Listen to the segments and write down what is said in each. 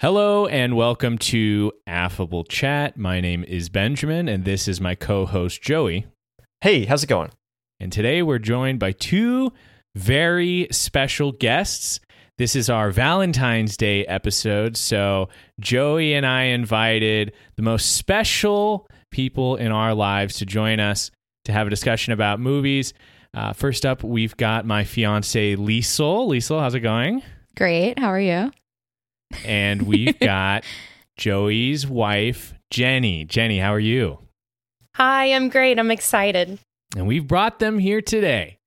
Hello and welcome to Affable Chat. My name is Benjamin and this is my co host Joey. Hey, how's it going? And today we're joined by two very special guests. This is our Valentine's Day episode. So, Joey and I invited the most special people in our lives to join us to have a discussion about movies. Uh, first up, we've got my fiance, Liesel. Liesel, how's it going? Great. How are you? And we've got Joey's wife, Jenny. Jenny, how are you? Hi, I'm great. I'm excited. And we've brought them here today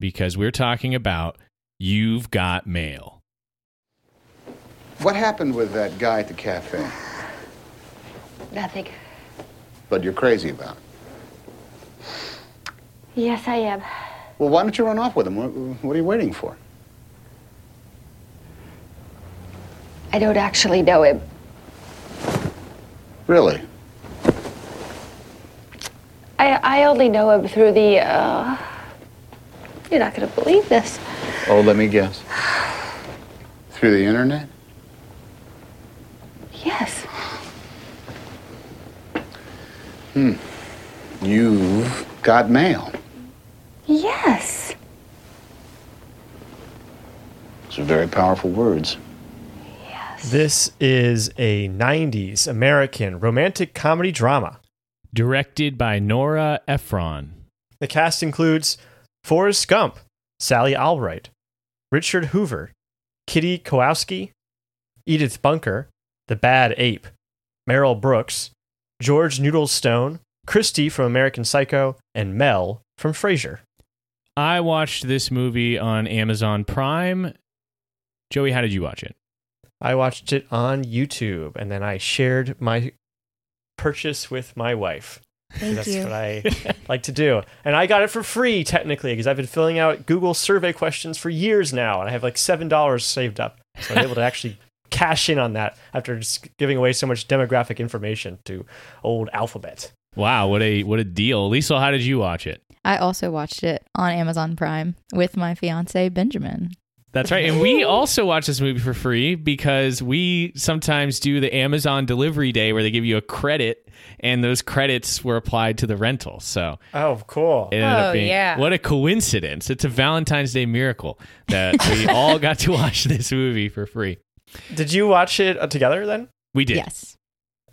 because we're talking about You've Got Mail. What happened with that guy at the cafe? Nothing. But you're crazy about. Yes, I am. Well, why don't you run off with him? What, what are you waiting for? I don't actually know him. Really? I, I only know him through the, uh... You're not gonna believe this. Oh, let me guess. Through the internet? Yes. Hmm. You've got mail. Yes. Those are very powerful words. This is a 90s American romantic comedy drama. Directed by Nora Ephron. The cast includes Forrest Gump, Sally Albright, Richard Hoover, Kitty Kowalski, Edith Bunker, The Bad Ape, Meryl Brooks, George Noodle Stone, Christy from American Psycho, and Mel from Frasier. I watched this movie on Amazon Prime. Joey, how did you watch it? I watched it on YouTube and then I shared my purchase with my wife. Thank That's you. what I like to do. And I got it for free, technically, because I've been filling out Google survey questions for years now. And I have like $7 saved up. So I'm able to actually cash in on that after just giving away so much demographic information to old Alphabet. Wow, what a what a deal. Liesel, how did you watch it? I also watched it on Amazon Prime with my fiance Benjamin. That's right. And we also watch this movie for free because we sometimes do the Amazon delivery day where they give you a credit and those credits were applied to the rental. So Oh, cool. it ended up Oh, being yeah. what a coincidence. It's a Valentine's Day miracle that we all got to watch this movie for free. Did you watch it uh, together then? We did. Yes.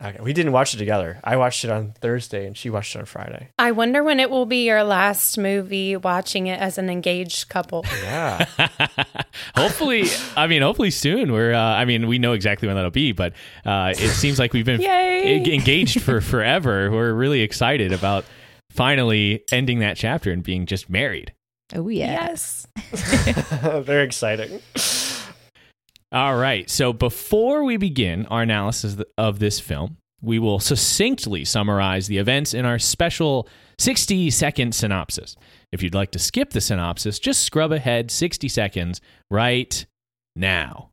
Okay, we didn't watch it together. I watched it on Thursday and she watched it on Friday. I wonder when it will be your last movie watching it as an engaged couple. Yeah. hopefully, I mean, hopefully soon. We're, uh, I mean, we know exactly when that'll be, but uh, it seems like we've been Yay. engaged for forever. We're really excited about finally ending that chapter and being just married. Oh yeah. Yes. Very exciting. All right. So before we begin our analysis of this film, we will succinctly summarize the events in our special 60 second synopsis. If you'd like to skip the synopsis, just scrub ahead 60 seconds right now.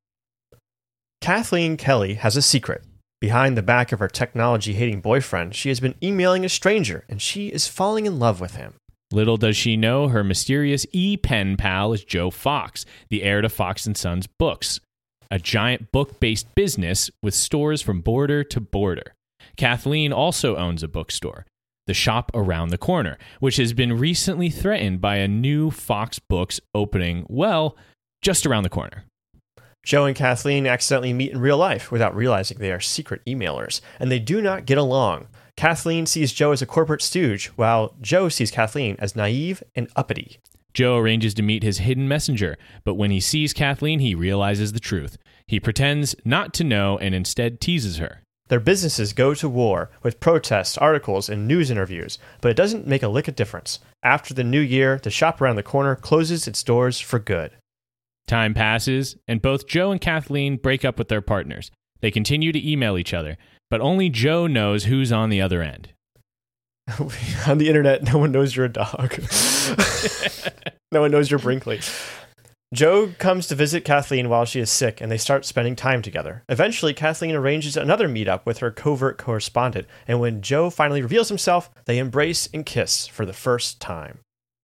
Kathleen Kelly has a secret. Behind the back of her technology hating boyfriend, she has been emailing a stranger and she is falling in love with him. Little does she know her mysterious e-pen pal is Joe Fox, the heir to Fox and Sons Books, a giant book-based business with stores from border to border. Kathleen also owns a bookstore, the shop around the corner, which has been recently threatened by a new Fox Books opening, well, just around the corner. Joe and Kathleen accidentally meet in real life without realizing they are secret emailers, and they do not get along. Kathleen sees Joe as a corporate stooge, while Joe sees Kathleen as naive and uppity. Joe arranges to meet his hidden messenger, but when he sees Kathleen, he realizes the truth. He pretends not to know and instead teases her. Their businesses go to war with protests, articles, and news interviews, but it doesn't make a lick of difference. After the new year, the shop around the corner closes its doors for good. Time passes, and both Joe and Kathleen break up with their partners. They continue to email each other, but only Joe knows who's on the other end. On the internet, no one knows you're a dog. no one knows you're Brinkley. Joe comes to visit Kathleen while she is sick, and they start spending time together. Eventually, Kathleen arranges another meetup with her covert correspondent, and when Joe finally reveals himself, they embrace and kiss for the first time.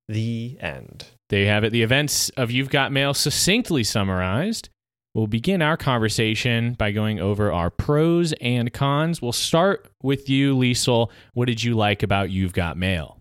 The end. There you have it. The events of You've Got Mail succinctly summarized. We'll begin our conversation by going over our pros and cons. We'll start with you, Liesel. What did you like about You've Got Mail?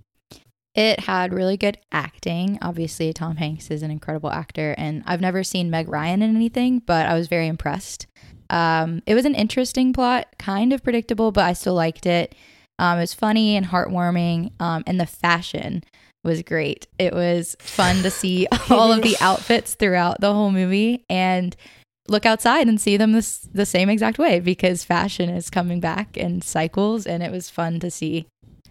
It had really good acting. Obviously, Tom Hanks is an incredible actor, and I've never seen Meg Ryan in anything, but I was very impressed. Um, it was an interesting plot, kind of predictable, but I still liked it. Um, it was funny and heartwarming, um, and the fashion was great. It was fun to see all of the outfits throughout the whole movie and look outside and see them this, the same exact way because fashion is coming back in cycles, and it was fun to see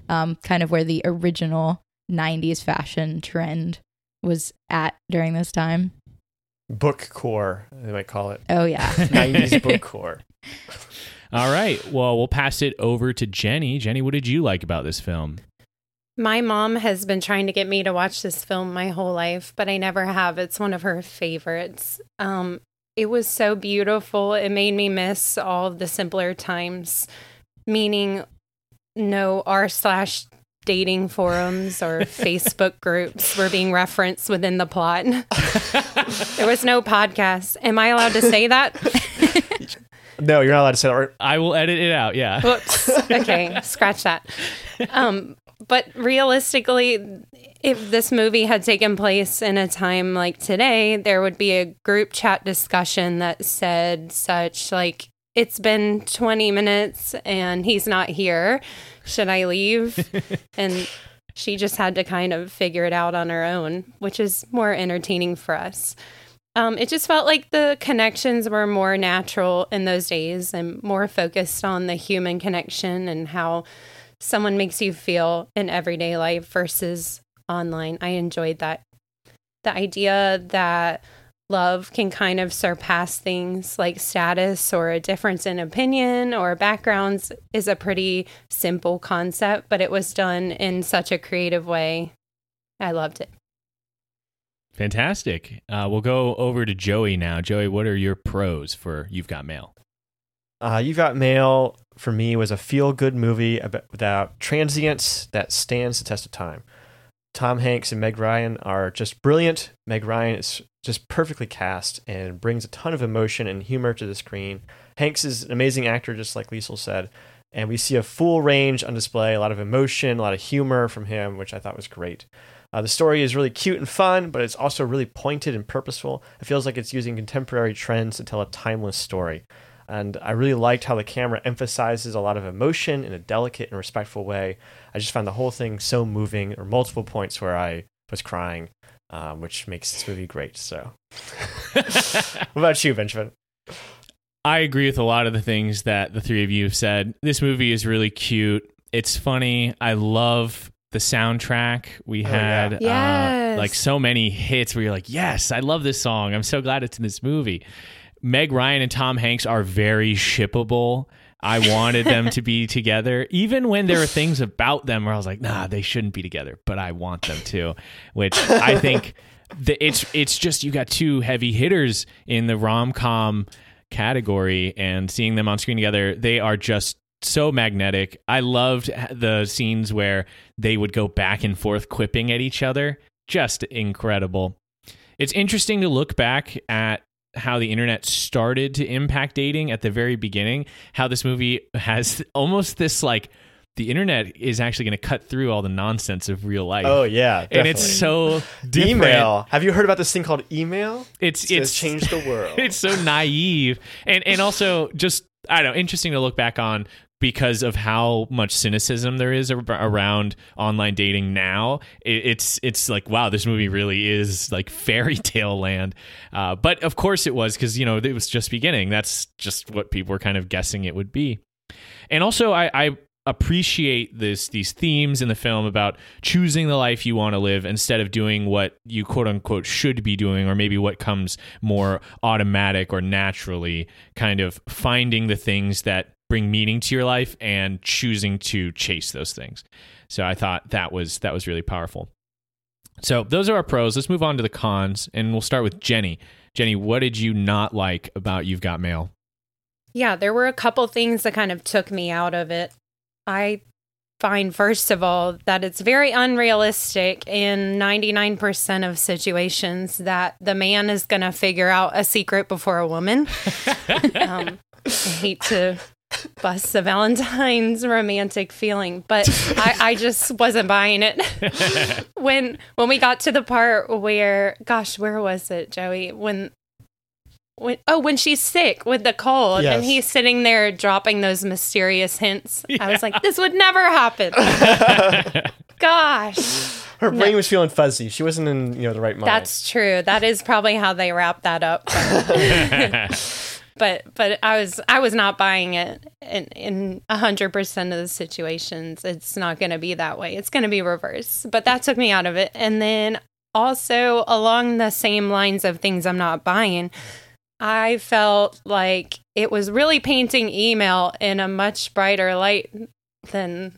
um, kind of where the original 90s fashion trend was at during this time. Book core, they might call it. Oh, yeah. 90s book core. All right. Well, we'll pass it over to Jenny. Jenny, what did you like about this film? My mom has been trying to get me to watch this film my whole life, but I never have. It's one of her favorites. Um, it was so beautiful. It made me miss all of the simpler times, meaning no r slash dating forums or Facebook groups were being referenced within the plot. there was no podcast. Am I allowed to say that? No, you're not allowed to say that. I will edit it out. Yeah. Whoops. Okay, scratch that. Um, but realistically, if this movie had taken place in a time like today, there would be a group chat discussion that said such like, it's been 20 minutes and he's not here. Should I leave? and she just had to kind of figure it out on her own, which is more entertaining for us. Um, it just felt like the connections were more natural in those days and more focused on the human connection and how someone makes you feel in everyday life versus online. I enjoyed that. The idea that love can kind of surpass things like status or a difference in opinion or backgrounds is a pretty simple concept, but it was done in such a creative way. I loved it. Fantastic. Uh, we'll go over to Joey now. Joey, what are your pros for You've Got Mail? Uh, you Got Mail for me was a feel good movie about, without transience that stands the test of time. Tom Hanks and Meg Ryan are just brilliant. Meg Ryan is just perfectly cast and brings a ton of emotion and humor to the screen. Hanks is an amazing actor, just like Liesel said. And we see a full range on display, a lot of emotion, a lot of humor from him, which I thought was great. Uh, the story is really cute and fun, but it's also really pointed and purposeful. It feels like it's using contemporary trends to tell a timeless story. And I really liked how the camera emphasizes a lot of emotion in a delicate and respectful way. I just found the whole thing so moving. There were multiple points where I was crying, um, which makes this movie great. So, what about you, Benjamin? I agree with a lot of the things that the three of you have said. This movie is really cute. It's funny. I love the soundtrack. We Oh, had yeah. uh, like so many hits where you're like, yes, I love this song. I'm so glad it's in this movie. Meg Ryan and Tom Hanks are very shippable. I wanted them to be together, even when there were things about them where I was like, nah, they shouldn't be together, but I want them to, which I think the, it's it's just you got two heavy hitters in the rom com category, and seeing them on screen together, they are just so magnetic. I loved the scenes where they would go back and forth quipping at each other. Just incredible. It's interesting to look back at how the internet started to impact dating at the very beginning, how this movie has almost this like the internet is actually going to cut through all the nonsense of real life. Oh yeah, and it's so different. email. Have you heard about this thing called email? It's It's it's changed the world. it's so naive and and also just I don't know interesting to look back on because of how much cynicism there is around online dating now. It's it's like wow, this movie really is like fairy tale land. Uh, but of course it was because you know it was just beginning. That's just what people were kind of guessing it would be. And also I. I appreciate this these themes in the film about choosing the life you want to live instead of doing what you quote unquote should be doing or maybe what comes more automatic or naturally kind of finding the things that bring meaning to your life and choosing to chase those things. So i thought that was that was really powerful. So those are our pros. Let's move on to the cons and we'll start with jenny. Jenny what did you not like about you've got mail? Yeah, there were a couple things that kind of took me out of it. I find, first of all, that it's very unrealistic in 99% of situations that the man is going to figure out a secret before a woman. um, I hate to bust the Valentine's romantic feeling, but I, I just wasn't buying it. when when we got to the part where, gosh, where was it, Joey? When when oh when she's sick with the cold Yes. and he's sitting there dropping those mysterious hints i was like this would never happen gosh Her brain was feeling fuzzy. She wasn't in you know the right mind. that's true that is probably how they wrap that up but but i was i was not buying it in in 100% of the situations. It's not going to be that way. It's going to be reverse but that took me out of it. And then also along the same lines of things i'm not buying i felt like it was really painting email in a much brighter light than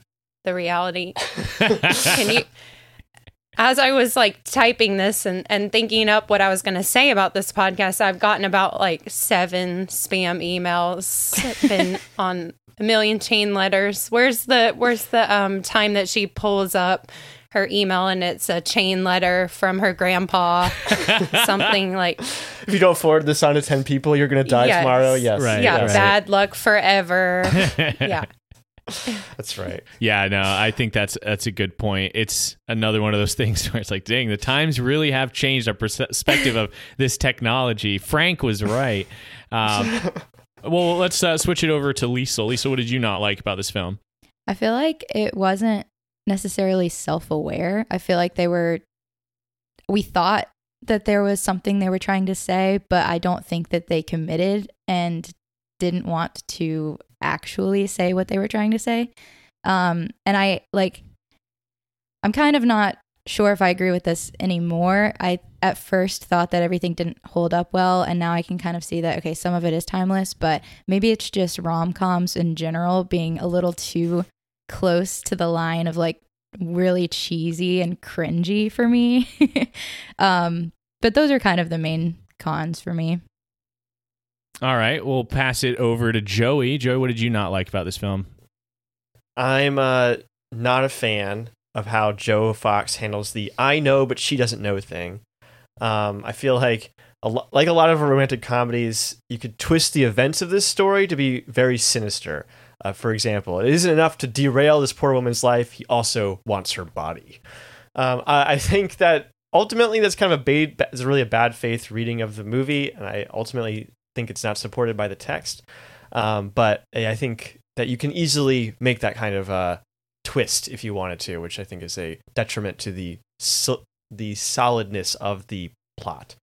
the reality. Can you as I was like typing this and, and thinking up what I was going to say about this podcast, I've gotten about like seven spam emails, been on a million chain letters. Where's the where's the um time that she pulls up her email and it's a chain letter from her grandpa, something like if you don't forward this on to ten people, you're gonna die Yes. tomorrow. Yes, Right, yeah, right. bad luck forever. yeah. that's right. Yeah, no, I think that's that's a good point. It's another one of those things where it's like, dang, the times really have changed our perspective of this technology. Frank was right. Um, well, let's uh, switch it over to Liesel. Liesel, what did you not like about this film? I feel like it wasn't necessarily self aware. I feel like they were, we thought that there was something they were trying to say, but I don't think that they committed and didn't want to actually say what they were trying to say. Um, and I like, I'm kind of not sure if I agree with this anymore. I at first thought that everything didn't hold up well, and now I can kind of see that okay, some of it is timeless, but maybe it's just rom coms in general being a little too close to the line of like really cheesy and cringy for me. um, but those are kind of the main cons for me. All right, we'll pass it over to Joey. Joey, what did you not like about this film? I'm uh, not a fan of how Joe Fox handles the "I know, but she doesn't know" thing. Um, I feel like a lo- like a lot of romantic comedies, you could twist the events of this story to be very sinister. Uh, for example, it isn't enough to derail this poor woman's life; he also wants her body. Um, I, I think that ultimately that's kind of a bad, is really a bad faith reading of the movie, and I ultimately think it's not supported by the text. Um, but I think that you can easily make that kind of uh, twist if you wanted to, which I think is a detriment to the the solidness of the plot.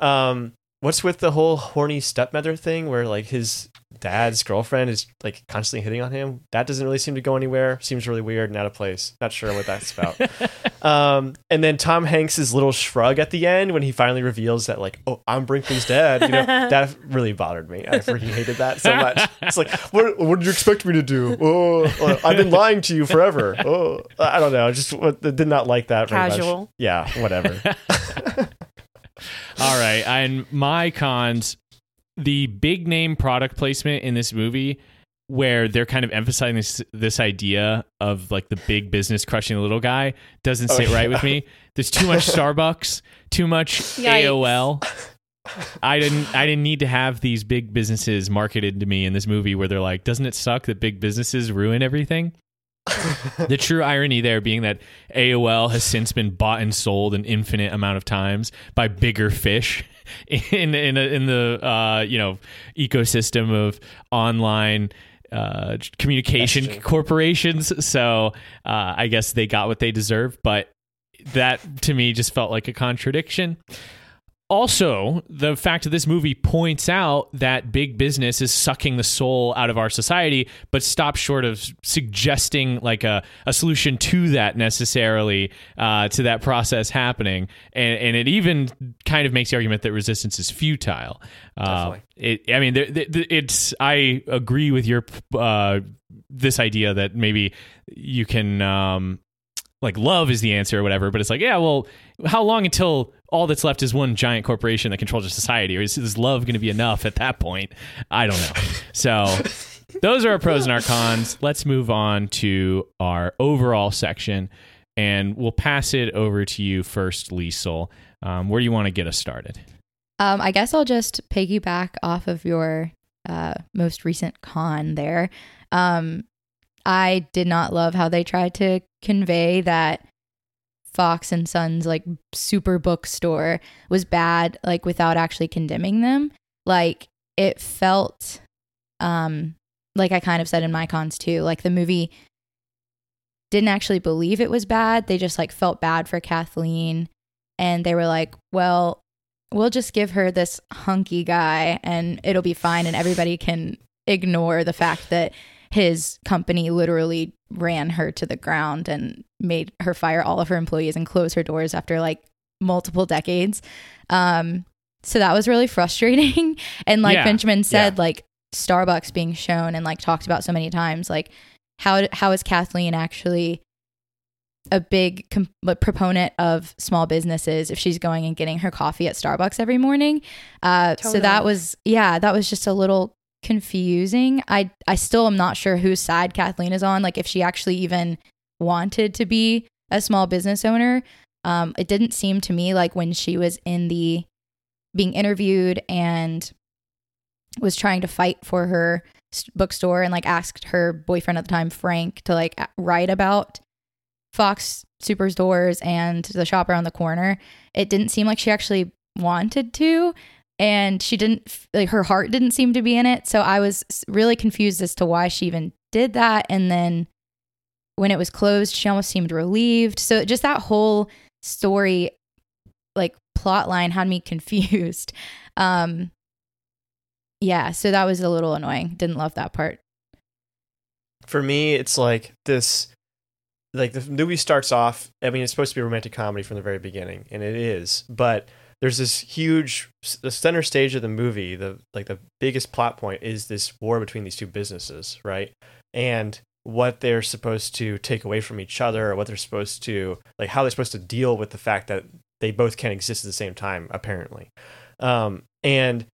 Um, what's with the whole horny stepmother thing, where like his dad's girlfriend is like constantly hitting on him? That doesn't really seem to go anywhere. Seems really weird and out of place. Not sure what that's about. um, and then Tom Hanks's little shrug at the end when he finally reveals that like, oh, I'm Brinkley's dad. You know, that really bothered me. I freaking hated that so much. It's like, what, what did you expect me to do? Oh, I've been lying to you forever. Oh, I don't know. I just what- did not like that. very much. Casual. Yeah, whatever. All right, and my cons, the big name product placement in this movie, where they're kind of emphasizing this this idea of like the big business crushing the little guy, doesn't sit Oh, right yeah. with me. There's too much Starbucks, too much Yikes. AOL. I didn't I didn't need to have these big businesses marketed to me in this movie where they're like, doesn't it suck that big businesses ruin everything? the true irony there being that AOL has since been bought and sold an infinite amount of times by bigger fish in in in the uh, you know ecosystem of online uh, communication corporations. So uh, I guess they got what they deserve, but that to me just felt like a contradiction. Also, the fact that this movie points out that big business is sucking the soul out of our society, but stops short of suggesting like a, a solution to that necessarily, uh, to that process happening. And, and it even kind of makes the argument that resistance is futile. Uh, it, I mean, there, there, it's, I agree with your, uh, this idea that maybe you can, um, like love is the answer or whatever but it's like yeah well how long until all that's left is one giant corporation that controls a society or is, is love going to be enough at that point i don't know so those are our pros and our cons. Let's move on to our overall section, and we'll pass it over to you first, Liesel. Um, where do you want to get us started? Um, I guess I'll just piggyback off of your uh, most recent con there. Um, I did not love how they tried to convey that Fox and Sons like super bookstore was bad, like without actually condemning them. Like it felt, um, like I kind of said in my cons too. Like the movie didn't actually believe it was bad. They just like felt bad for Kathleen, and they were like, well we'll just give her this hunky guy and it'll be fine and everybody can ignore the fact that his company literally ran her to the ground and made her fire all of her employees and close her doors after like multiple decades. Um, so that was really frustrating. and like Yeah, Benjamin said, yeah. like Starbucks being shown and like talked about so many times, like how how is Kathleen actually a big com- proponent of small businesses if she's going and getting her coffee at Starbucks every morning. Uh, So that was yeah, that was just a little confusing. I I still am not sure whose side Kathleen is on. Like if she actually even wanted to be a small business owner. Um, it didn't seem to me like when she was in the being interviewed and was trying to fight for her bookstore and like asked her boyfriend at the time Frank to like write about Fox Superstores and the shop around the corner. It didn't seem like she actually wanted to and she didn't like her heart didn't seem to be in it. So I was really confused as to why she even did that and then when it was closed she almost seemed relieved. So just that whole story like plot line had me confused. Um yeah, so that was a little annoying. Didn't love that part. for me it's like this like the movie starts off i mean it's supposed to be a romantic comedy from the very beginning and it is but there's this huge the center stage of the movie the like the biggest plot point is this war between these two businesses right? And what they're supposed to take away from each other or what they're supposed to like how they're supposed to deal with the fact that they both can't exist at the same time apparently. Um, and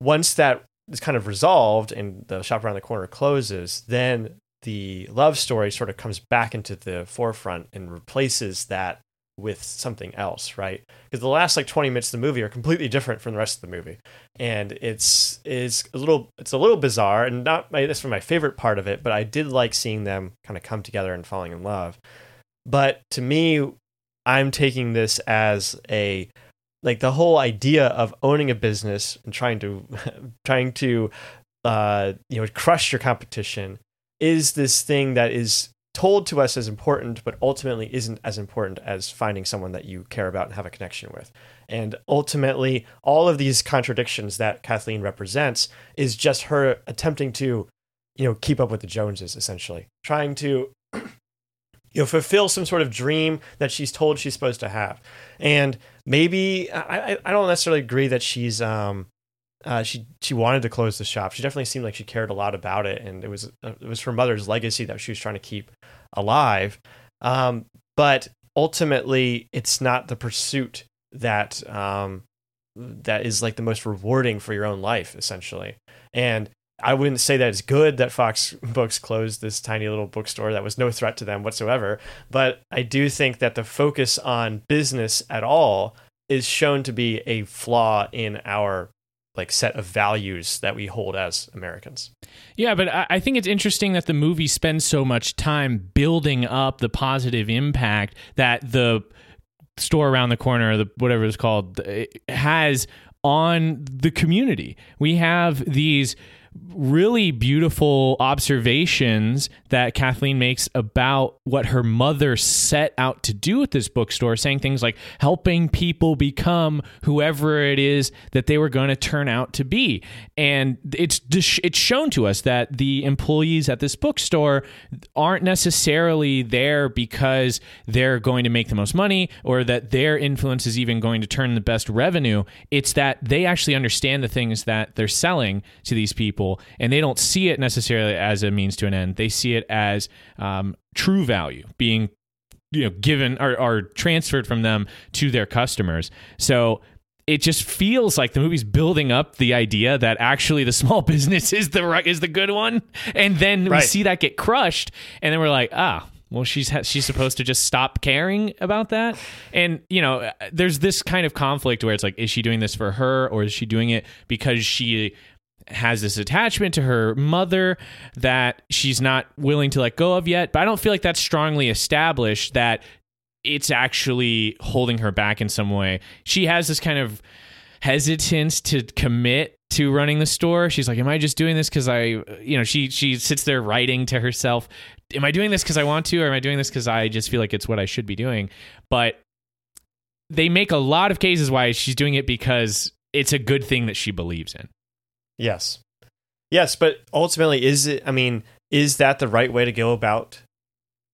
once that is kind of resolved and the shop around the corner closes then the love story sort of comes back into the forefront and replaces that with something else, right? Because the last like 20 minutes of the movie are completely different from the rest of the movie. And it's is a little it's a little bizarre and not my that's my favorite part of it, but I did like seeing them kind of come together and falling in love. But to me, I'm taking this as a like the whole idea of owning a business and trying to trying to uh you know crush your competition is this thing that is told to us as important, but ultimately isn't as important as finding someone that you care about and have a connection with. And ultimately, all of these contradictions that Kathleen represents is just her attempting to, you know, keep up with the Joneses, essentially, trying to, you know, fulfill some sort of dream that she's told she's supposed to have. And maybe I, I- don't necessarily agree that she's um, uh, she she wanted to close the shop. She definitely seemed like she cared a lot about it, and it was uh, it was her mother's legacy that she was trying to keep alive. Um, but ultimately, it's not the pursuit that um, that is like the most rewarding for your own life, essentially. And I wouldn't say that it's good that Fox Books closed this tiny little bookstore that was no threat to them whatsoever. But I do think that the focus on business at all is shown to be a flaw in our like set of values that we hold as Americans. Yeah, but I think it's interesting that the movie spends so much time building up the positive impact that the store around the corner, the whatever it's called, has on the community. We have these really beautiful observations that Kathleen makes about what her mother set out to do with this bookstore, saying things like helping people become whoever it is that they were going to turn out to be. And it's it's shown to us that the employees at this bookstore aren't necessarily there because they're going to make the most money or that their influence is even going to turn the best revenue. It's that they actually understand the things that they're selling to these people and they don't see it necessarily as a means to an end. They see it as um, true value being you know given or, or transferred from them to their customers. So it just feels like the movie's building up the idea that actually the small business is the right is the good one, and then we see that get crushed, and then we're like, ah, well, she's ha- she's supposed to just stop caring about that, and you know, there's this kind of conflict where it's like, is she doing this for her, or is she doing it because she has this attachment to her mother that she's not willing to let go of yet? But I don't feel like that's strongly established that it's actually holding her back in some way. She has this kind of hesitance to commit to running the store. She's like, "Am I just doing this because I, you know?" She she sits there writing to herself, "Am I doing this because I want to, or am I doing this because I just feel like it's what I should be doing?" But they make a lot of cases why she's doing it because it's a good thing that she believes in. Yes. Yes, but ultimately, is it? I mean, is that the right way to go about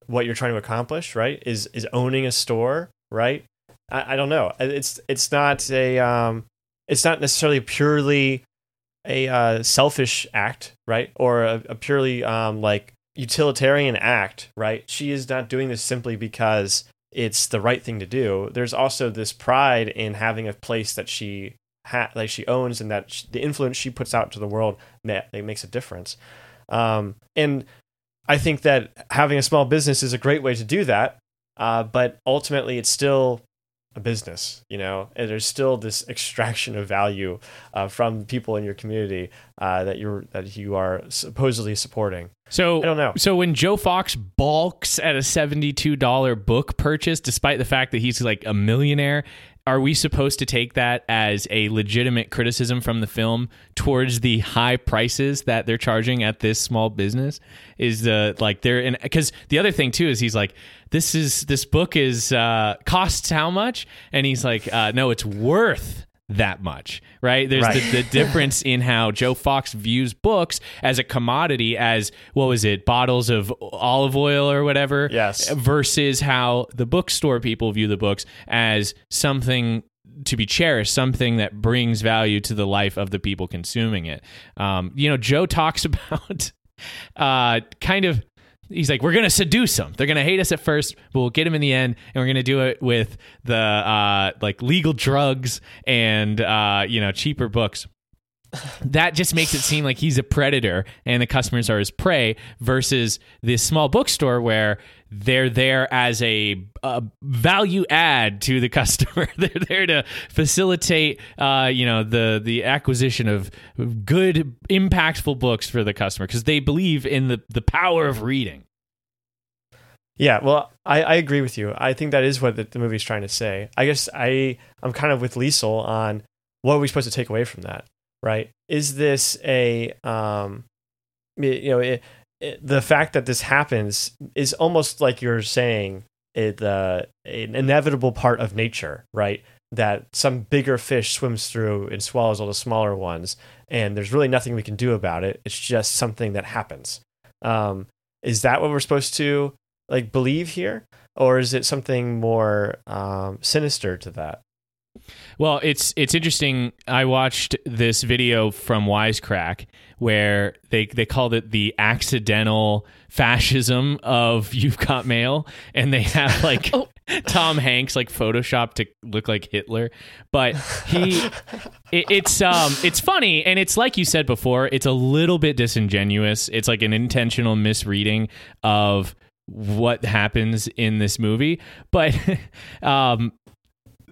what you're trying to accomplish? Right? Is is owning a store right? I, I don't know. It's it's not a um, it's not necessarily purely a uh, selfish act, right? Or a, a purely um, like utilitarian act, right? She is not doing this simply because it's the right thing to do. There's also this pride in having a place that she ha- like she owns and that sh the influence she puts out to the world that it makes a difference. Um, and I think that having a small business is a great way to do that. Uh, but ultimately, it's still a business, you know, and there's still this extraction of value uh, from people in your community uh, that you're that you are supposedly supporting. So I don't know. So when Joe Fox balks at a seventy-two dollar book purchase, despite the fact that he's like a millionaire, are we supposed to take that as a legitimate criticism from the film towards the high prices that they're charging at this small business? Is the like they're in because the other thing too is he's like this is this book is uh, costs how much, and he's like uh, no, it's worth that much, right? There's Right. The, the difference in how Joe Fox views books as a commodity, as what was it, bottles of olive oil or whatever, Yes. versus how the bookstore people view the books as something to be cherished, something that brings value to the life of the people consuming it. Um, you know, Joe talks about uh, kind of he's like, we're gonna seduce them. They're gonna hate us at first, but we'll get them in the end, and we're gonna do it with the uh, like legal drugs and uh, you know cheaper books. That just makes it seem like he's a predator and the customers are his prey versus this small bookstore where they're there as a, a value add to the customer. they're there to facilitate, uh, you know, the the acquisition of good, impactful books for the customer because they believe in the the power of reading. Yeah, well, I, I agree with you. I think that is what the, the movie's trying to say. I guess I I'm kind of with Liesel on what are we supposed to take away from that, right? Is this a um, you know, it, it, the fact that this happens is almost like you're saying it uh, an inevitable part of nature, right? That some bigger fish swims through and swallows all the smaller ones, and there's really nothing we can do about it. It's just something that happens. Um, is that what we're supposed to like believe here, or is it something more um, sinister to that? Well, it's it's interesting. I watched this video from Wisecrack where they they called it the accidental fascism of You've Got Mail, and they have like Tom Hanks like Photoshop to look like Hitler, but he it, it's um it's funny. And it's like you said before, it's a little bit disingenuous. It's like an intentional misreading of what happens in this movie, but um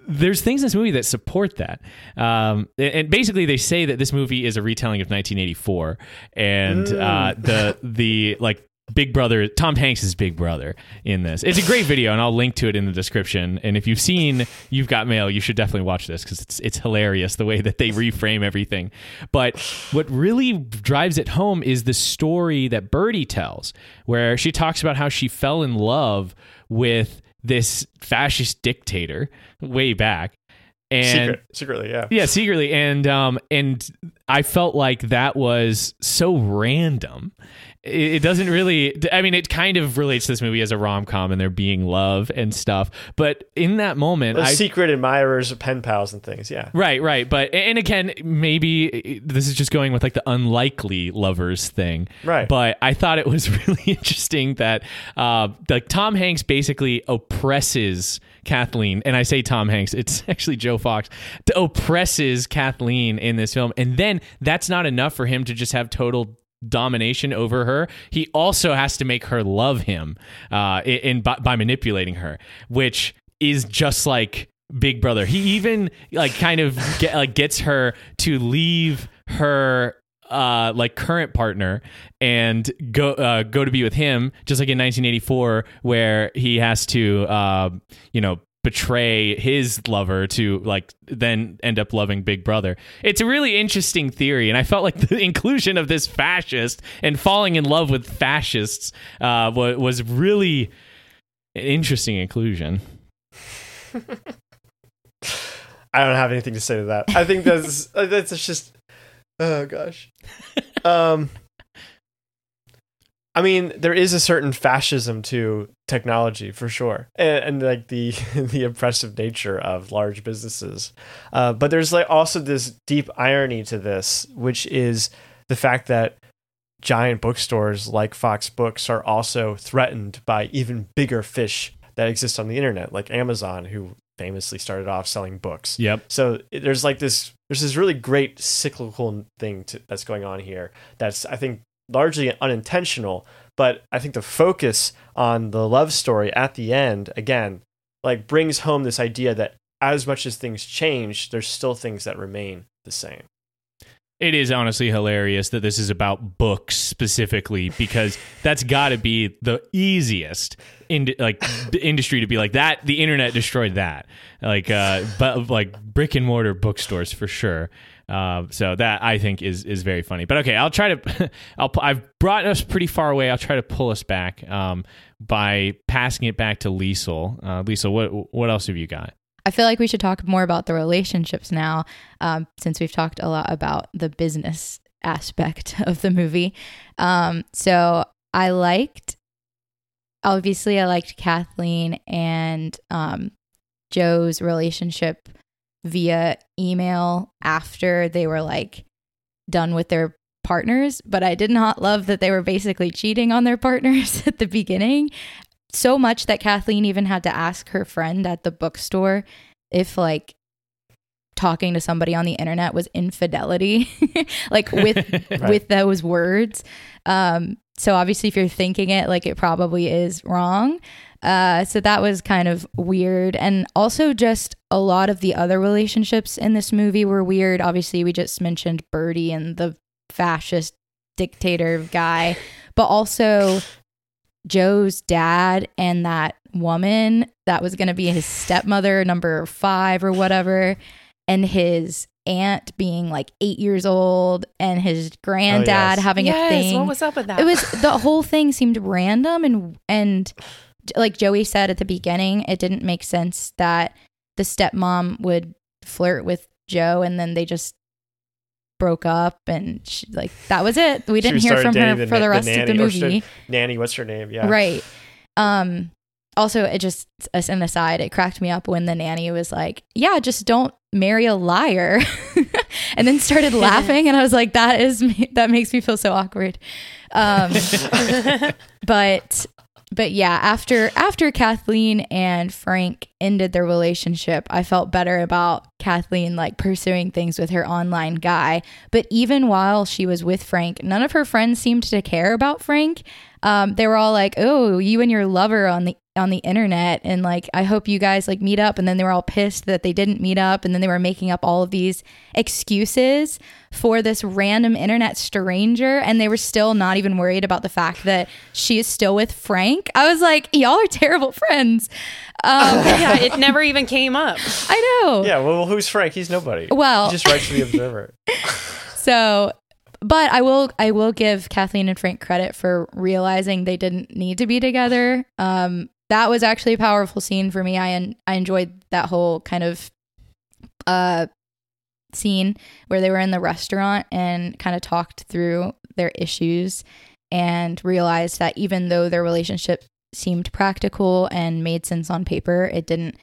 there's things in this movie that support that. Um, and- basically, they say that this movie is a retelling of 1984, and uh, the the like Big Brother, Tom Hanks is Big Brother in this. It's a great video, and I'll link to it in the description. And if you've seen You've Got Mail, you should definitely watch this because it's it's hilarious the way that they reframe everything. But what really drives it home is the story that Birdie tells, where she talks about how she fell in love with this fascist dictator way back. And Secret, secretly, yeah. yeah, secretly, and um, and I felt like that was so random. It, doesn't really. I mean, it kind of relates to this movie as a rom com and there being love and stuff. But in that moment, I secret admirers, pen pals, and things. Yeah. Right, right. But and again, maybe this is just going with like the unlikely lovers thing. Right. But I thought it was really interesting that uh, like Tom Hanks basically oppresses Kathleen, and I say Tom Hanks, it's actually Joe Fox, oppresses Kathleen in this film. And then that's not enough for him to just have total domination over her. He also has to make her love him uh, in, in by, by manipulating her, which is just like Big Brother. He even like kind of get, like gets her to leave her uh, like current partner and go uh, go to be with him, just like in 1984, where he has to uh, you know betray his lover to like then end up loving Big Brother. It's a really interesting theory, and I felt like the inclusion of this fascist and falling in love with fascists uh, was, was really an interesting inclusion. I don't have anything to say to that. I think that's that's just oh gosh. Um I mean, there is a certain fascism to technology for sure, and, and like the the oppressive nature of large businesses. Uh, but there's like also this deep irony to this, which is the fact that giant bookstores like Fox Books are also threatened by even bigger fish that exist on the internet, like Amazon, who famously started off selling books. Yep. So there's like this there's this really great cyclical thing to, that's going on here. That's I think largely unintentional, but I think the focus on the love story at the end again like brings home this idea that as much as things change, there's still things that remain the same. It is honestly hilarious that this is about books specifically because that's got to be the easiest in like the industry to be like that. The internet destroyed that, like uh, but like brick and mortar bookstores for sure. Uh, so that I think is is very funny. But okay, I'll try to. I'll I've brought us pretty far away. I'll try to pull us back um, by passing it back to Liesel. Uh, Liesel, what what else have you got? I feel like we should talk more about the relationships now, um, since we've talked a lot about the business aspect of the movie. Um, so I liked, obviously, I liked Kathleen and um, Joe's relationship via email after they were like done with their partners, but I did not love that they were basically cheating on their partners at the beginning. So much that Kathleen even had to ask her friend at the bookstore if like talking to somebody on the internet was infidelity like with right. with those words. Um so obviously if you're thinking it like it probably is wrong uh so that was kind of weird and also just a lot of the other relationships in this movie were weird obviously we just mentioned Birdie and the fascist dictator guy but also Joe's dad and that woman that was going to be his stepmother, number five or whatever, and his aunt being like eight years old and his granddad oh, yes. having yes, a thing. What was up with that? It was the whole thing seemed random and and like Joey said at the beginning, it didn't make sense that the stepmom would flirt with Joe and then they just broke up and she, like that was it. We didn't hear from her the, for the rest the nanny, of the movie. nanny, what's her name? Yeah. Right. Um also it just as an aside, it cracked me up when the nanny was like, "Yeah, just don't marry a liar." and then started laughing and I was like, "That is that makes me feel so awkward." Um but but yeah, after after Kathleen and Frank ended their relationship, I felt better about Kathleen like pursuing things with her online guy. But even while she was with Frank, none of her friends seemed to care about Frank. Um, they were all like, "Oh, you and your lover on the on the internet and like I hope you guys like meet up and then they were all pissed that they didn't meet up and then they were making up all of these excuses for this random internet stranger and they were still not even worried about the fact that she is still with Frank. I was like, y'all are terrible friends. Um, yeah, it never even came up. I know. Yeah, well, who's Frank? He's nobody. Well, he just writes to the Observer. so but I will I will give Kathleen and Frank credit for realizing they didn't need to be together. Um, that was actually a powerful scene for me. I I enjoyed that whole kind of uh scene where they were in the restaurant and kind of talked through their issues and realized that even though their relationship seemed practical and made sense on paper, it didn't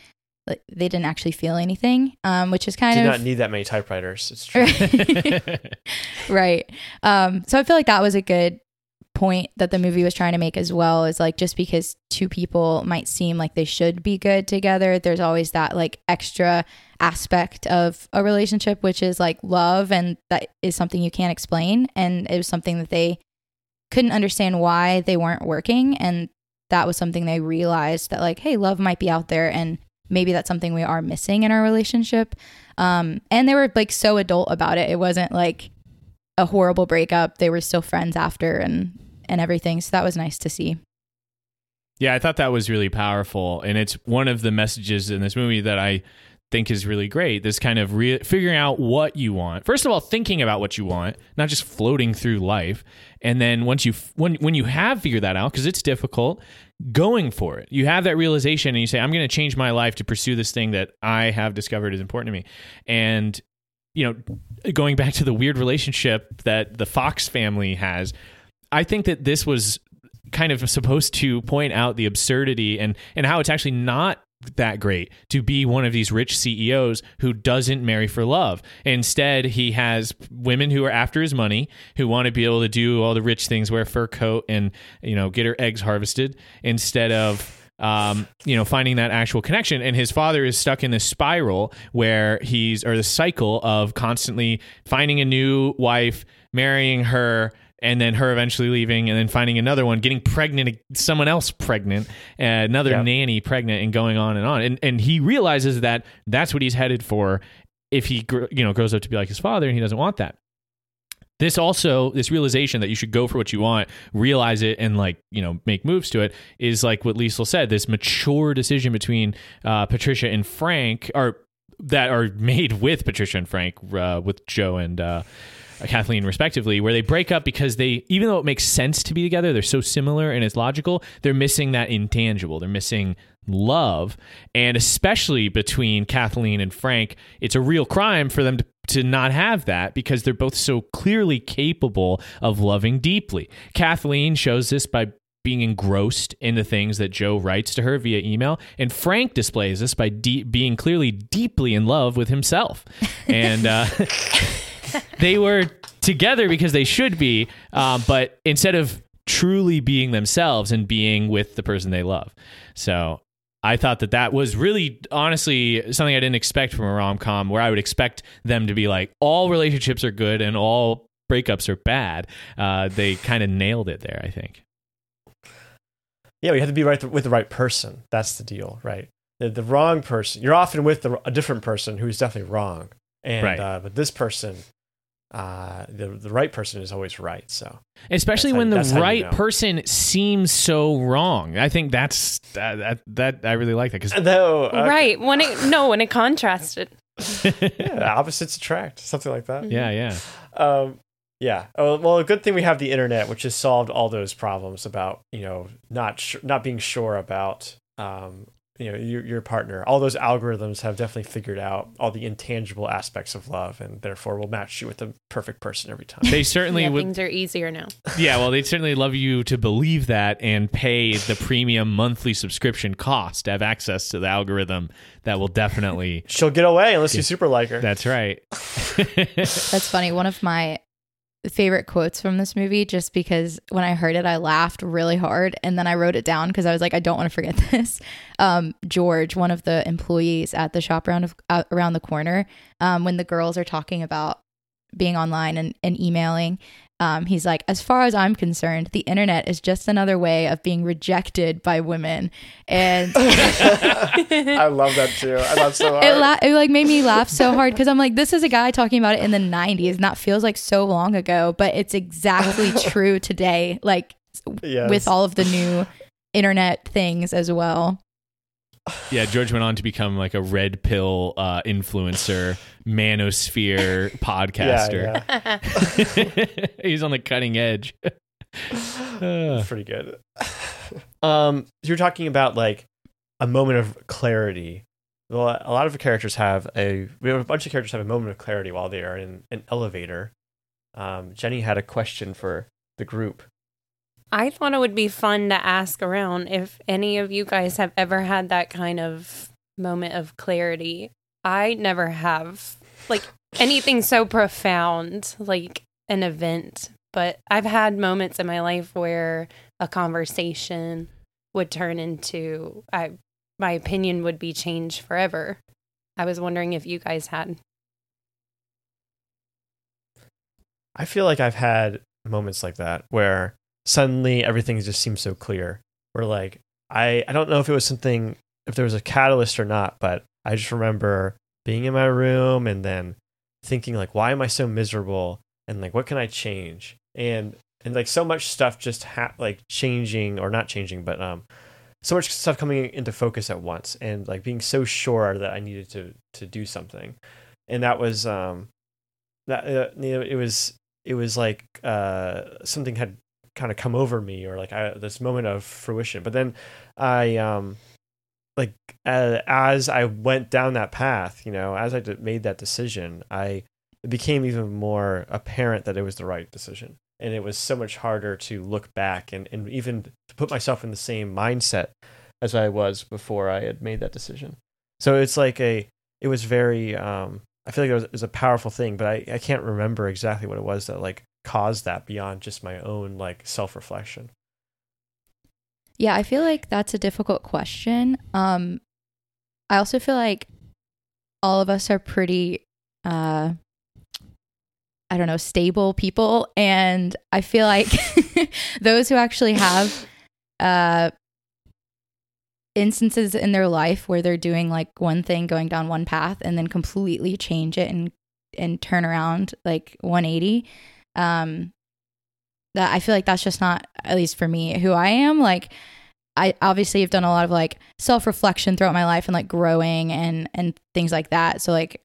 like they didn't actually feel anything, um, which is kind Did of not need that many typewriters. It's true, right? Um, so I feel like that was a good point that the movie was trying to make as well is like just because two people might seem like they should be good together, there's always that like extra aspect of a relationship, which is like love. And that is something you can't explain. And it was something that they couldn't understand why they weren't working. And that was something they realized that like, hey, love might be out there and maybe that's something we are missing in our relationship. Um, and they were like so adult about it. It wasn't like a horrible breakup. They were still friends after and and everything. So that was nice to see. Yeah, I thought that was really powerful, and it's one of the messages in this movie that I think is really great. This kind of re- figuring out what you want. First of all, thinking about what you want, not just floating through life, and then once you when when you have figured that out, because it's difficult, going for it. You have that realization, and you say, "I'm going to change my life to pursue this thing that I have discovered is important to me," and you know, going back to the weird relationship that the Fox family has, I think that this was kind of supposed to point out the absurdity and and how it's actually not that great to be one of these rich CEOs who doesn't marry for love. Instead, he has women who are after his money, who want to be able to do all the rich things, wear fur coat and, you know, get her eggs harvested instead of um, you know, finding that actual connection. And his father is stuck in this spiral where he's, or the cycle of constantly finding a new wife, marrying her, and then her eventually leaving, and then finding another one, getting pregnant, someone else pregnant, uh, another Yeah. nanny pregnant, and going on and on. And and he realizes that that's what he's headed for if he gr- you know grows up to be like his father, and he doesn't want that. This also, this realization that you should go for what you want, realize it, and like you know make moves to it is like what Liesel said. This mature decision between uh, Patricia and Frank, or that are made with Patricia and Frank, uh, with Joe and uh, Kathleen, respectively, where they break up because they, even though it makes sense to be together, they're so similar and it's logical. They're missing that intangible. They're missing love, and especially between Kathleen and Frank, it's a real crime for them to. To not have that because they're both so clearly capable of loving deeply. Kathleen shows this by being engrossed in the things that Joe writes to her via email. And Frank displays this by de- being clearly deeply in love with himself. And uh, they were together because they should be, um, but instead of truly being themselves and being with the person they love. So I thought that that was really, honestly, something I didn't expect from a rom com where I would expect them to be like, all relationships are good and all breakups are bad. Uh, they kind of nailed it there, I think. Yeah, you have to be right with the right person. That's the deal, right? The, the wrong person. You're often with the, a different person who's definitely wrong, and Right. uh, but this person, uh, the the right person is always right. So Especially That's how- when the that's how you right know. person person seems so wrong. I think that's that that, that I really like that because though, uh, right when it no when it contrasted. yeah, opposites attract, something like that. yeah, yeah. Um, yeah. Oh, well, a good thing we have the internet, which has solved all those problems about you know not sh- not being sure about um, you know your, your partner. All those algorithms have definitely figured out all the intangible aspects of love, and therefore will match you with the perfect person every time. They certainly Yeah, would. things are easier now. Yeah, well, they'd certainly love you to believe that and pay the premium monthly subscription cost to have access to the algorithm that will definitely. She'll get away unless you super like her. That's right. That's funny. One of my favorite quotes from this movie, just because when I heard it, I laughed really hard. And then I wrote it down because I was like, I don't want to forget this. Um, George, one of the employees at the shop around, uh, around the corner, um, when the girls are talking about being online and, and emailing, um, he's like, as far as I'm concerned, the internet is just another way of being rejected by women. And I love that too. I love so hard. it, la- it like made me laugh so hard because I'm like, this is a guy talking about it in the 90s, and that feels like so long ago, but it's exactly true today. Like Yes. with all of the new internet things as well. Yeah, George went on to become like a red pill uh, influencer, manosphere podcaster. Yeah, He's on the cutting edge. Uh, pretty good. Um, you're talking about like a moment of clarity. Well, a lot of the characters have a. We have a bunch of characters have a moment of clarity while they are in an elevator. Um, Jenny had a question for the group. I thought it would be fun to ask around if any of you guys have ever had that kind of moment of clarity. I never have. Like anything so profound, like an event but I've had moments in my life where a conversation would turn into I my opinion would be changed forever. I was wondering if you guys had. I feel like I've had moments like that where suddenly everything just seems so clear. We're like I I don't know if it was something if there was a catalyst or not, but I just remember being in my room and then thinking like why am I so miserable and like what can I change? And and like so much stuff just ha- like changing or not changing but um so much stuff coming into focus at once and like being so sure that I needed to to do something. And that was um that uh, you know, it was it was like uh something had kind of come over me or like I, this moment of fruition. But then I um like uh, as I went down that path, you know, as I d- made that decision, I it became even more apparent that it was the right decision. And it was so much harder to look back and, and even to put myself in the same mindset as I was before I had made that decision. So it's like a, it was very, um, I feel like it was, it was a powerful thing, but I, I can't remember exactly what it was that like caused that beyond just my own like self reflection. Yeah, I feel like that's a difficult question. Um, I also feel like all of us are pretty, uh, I don't know, stable people, and I feel like those who actually have uh, instances in their life where they're doing like one thing, going down one path, and then completely change it and and turn around like 180. Um, that I feel like that's just not, at least for me, who I am. Like, I obviously have done a lot of like self reflection throughout my life and like growing and and things like that. So like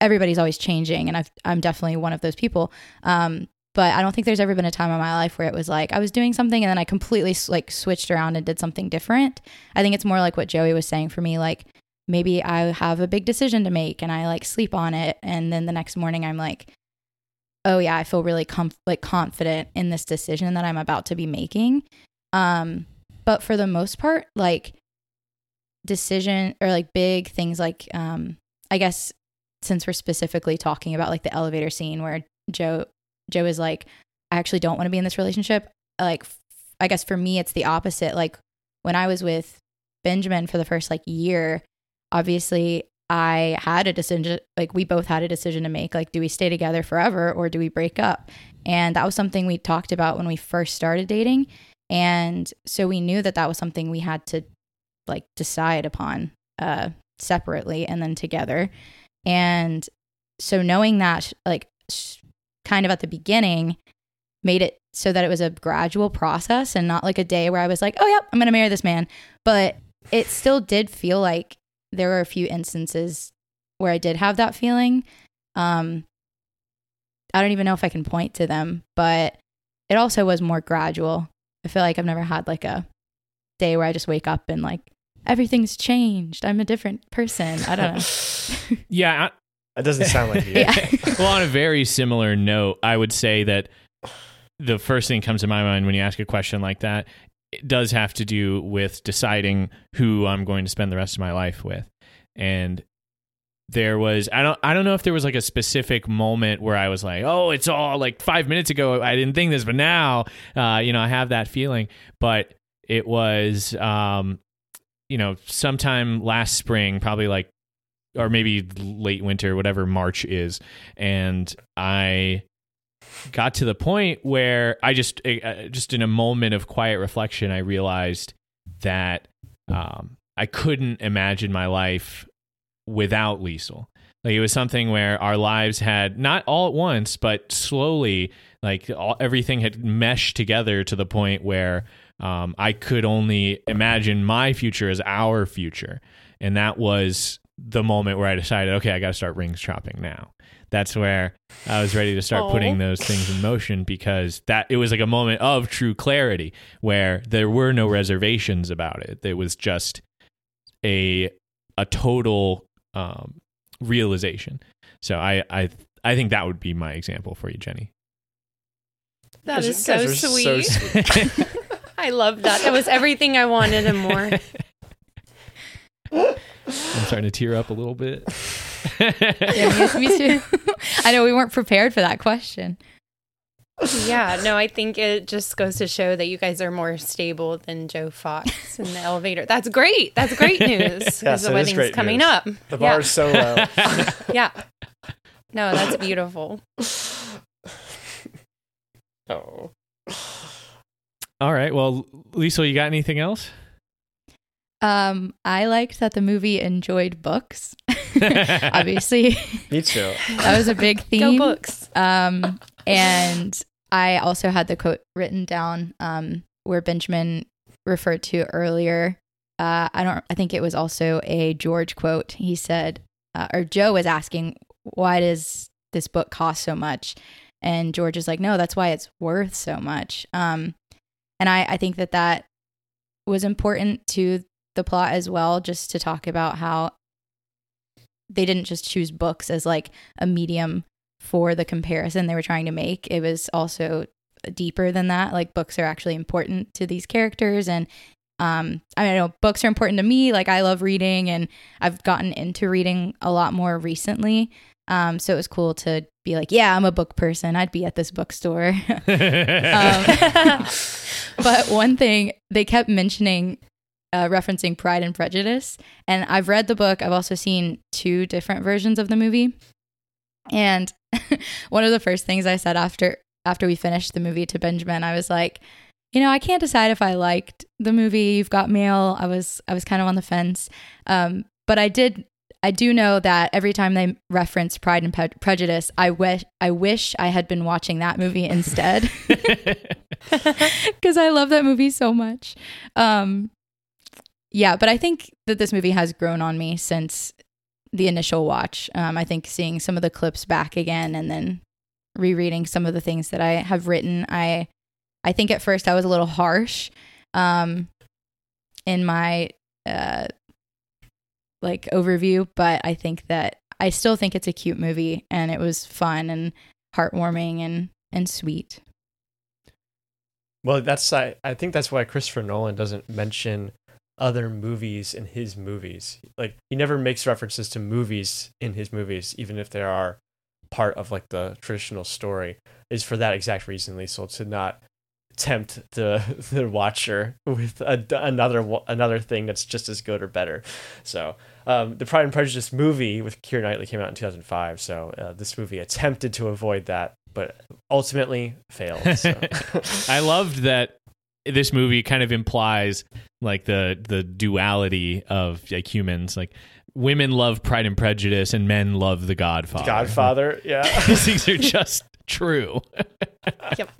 everybody's always changing, and I've, I'm definitely one of those people. Um, but I don't think there's ever been a time in my life where it was like I was doing something and then I completely like switched around and did something different. I think it's more like what Joey was saying for me, like maybe I have a big decision to make and I like sleep on it, and then the next morning I'm like, oh yeah, I feel really like confident in this decision that I'm about to be making. Um, but for the most part, like decision or like big things like um I guess since we're specifically talking about like the elevator scene where Joe Joe is like I actually don't want to be in this relationship. Like I guess for me it's the opposite. Like when I was with Benjamin for the first like year, obviously I had a decision like we both had a decision to make like do we stay together forever or do we break up? And that was something we talked about when we first started dating. And so we knew that that was something we had to like decide upon uh separately and then together. And so knowing that like kind of at the beginning made it so that it was a gradual process and not like a day where I was like, "Oh yeah, I'm going to marry this man." But it still did feel like there were a few instances where I did have that feeling. Um I don't even know if I can point to them, but it also was more gradual. I feel like I've never had like a day where I just wake up and like everything's changed. I'm a different person. I don't know. yeah. I, That doesn't sound like you. yeah. well, on a very similar note, I would say that the first thing comes to my mind when you ask a question like that, it does have to do with deciding who I'm going to spend the rest of my life with. And there was I don't I don't know if there was like a specific moment where I was like, oh, it's all like five minutes ago I didn't think this, but now uh, you know I have that feeling. But it was um, you know sometime last spring, probably like or maybe late winter, whatever March is, and I got to the point where I just uh, just in a moment of quiet reflection, I realized that um, I couldn't imagine my life without Liesel. Like it was something where our lives had not all at once, but slowly, like all, everything had meshed together to the point where um, I could only imagine my future as our future, and that was the moment where I decided, okay, I got to start rings chopping now. That's where I was ready to start Aw. putting those things in motion because that it was like a moment of true clarity where there were no reservations about it. It was just a a total um, realization. So I I I think that would be my example for you, Jenny. That You is guys so are so sweet. I love that. That was everything I wanted and more. I'm starting to tear up a little bit. Yeah, me, me too. I know we weren't prepared for that question. Yeah, no, I think it just goes to show that you guys are more stable than Joe Fox in the elevator. That's great. That's great news. Yes, because the it is wedding's great coming news. up. The bar is so low. yeah. yeah. No, that's beautiful. oh. All right. Well, Lisa, you got anything else? Um, I liked that the movie enjoyed books. Obviously, Me too. that was a big theme. Go theme. books. Um, and I also had the quote written down um, where Benjamin referred to earlier. Uh, I don't. I think it was also a George quote. He said, uh, or Joe was asking, "Why does this book cost so much?" And George is like, "No, that's why it's worth so much." Um, and I, I think that that was important to the plot as well, just to talk about how they didn't just choose books as like a medium for the comparison they were trying to make. It was also deeper than that. Like books are actually important to these characters and um I mean, I know books are important to me. Like I love reading and I've gotten into reading a lot more recently. Um so it was cool to be like, yeah, I'm a book person. I'd be at this bookstore. um, but one thing they kept mentioning uh, referencing Pride and Prejudice. And I've read the book. I've also seen two different versions of the movie. And one of the first things I said after after we finished the movie to Benjamin, I was like, you know, I can't decide if I liked the movie. You've got mail. I was I was kind of on the fence, um, but I did. I do know that every time they reference Pride and Pre- Prejudice, I wish I wish I had been watching that movie instead because I love that movie so much. Um, yeah, but I think that this movie has grown on me since the initial watch. Um, I think seeing some of the clips back again and then rereading some of the things that I have written, I I think at first I was a little harsh um, in my uh, like overview, but I think that I still think it's a cute movie and it was fun and heartwarming and and sweet. Well, that's I, I think that's why Christopher Nolan doesn't mention other movies in his movies. Like he never makes references to movies in his movies, even if they are part of like the traditional story. Is for that exact reason, Liesel, to not tempt the the watcher with a, another another thing that's just as good or better. So, um, the Pride and Prejudice movie with Keira Knightley came out in 2005. So, uh, this movie attempted to avoid that, but ultimately failed. So. I loved that this movie kind of implies like the the duality of like humans like women love pride and prejudice and men love the godfather Godfather, yeah. these things are just true Yep.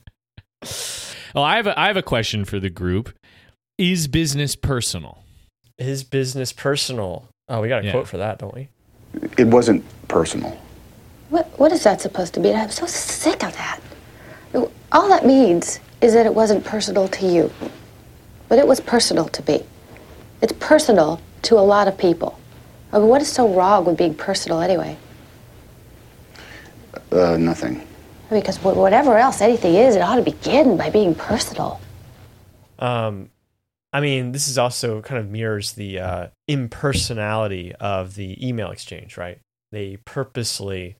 well i have a, i have a question for the group is business personal is business personal. Oh, we got a Yeah. quote for that, don't we? It wasn't personal. What, what is that supposed to mean? I'm so sick of that. All that means is that it wasn't personal to you, but it was personal to me. It's personal to a lot of people. I mean, what is so wrong with being personal anyway? Uh, nothing. Because whatever else anything is, it ought to begin by being personal. Um, I mean, this is also kind of mirrors the uh, impersonality of the email exchange, right? They purposely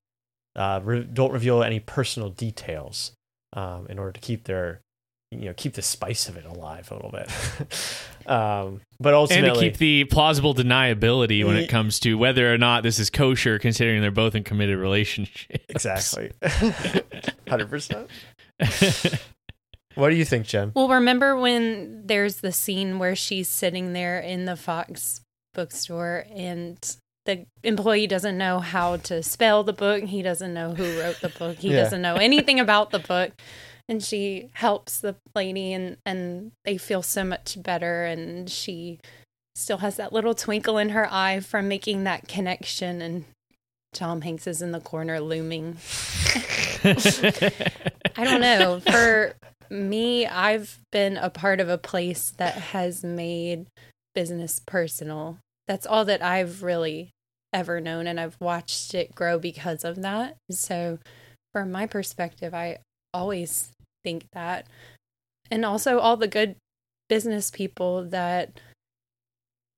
uh, re- don't reveal any personal details um, in order to keep their, you know, keep the spice of it alive a little bit. um, but and ultimately, to keep the plausible deniability when it comes to whether or not this is kosher considering they're both in committed relationships exactly, hundred percent. What do you think, Jen? Well, remember when there's the scene where she's sitting there in the Fox bookstore and the employee doesn't know how to spell the book. He doesn't know who wrote the book. He Yeah. doesn't know anything about the book. And she helps the lady and, and they feel so much better. And she still has that little twinkle in her eye from making that connection. And Tom Hanks is in the corner looming. I don't know. For me, I've been a part of a place that has made business personal. That's all that I've really ever known, and I've watched it grow because of that. So, from my perspective, I always think that. And also, all the good business people that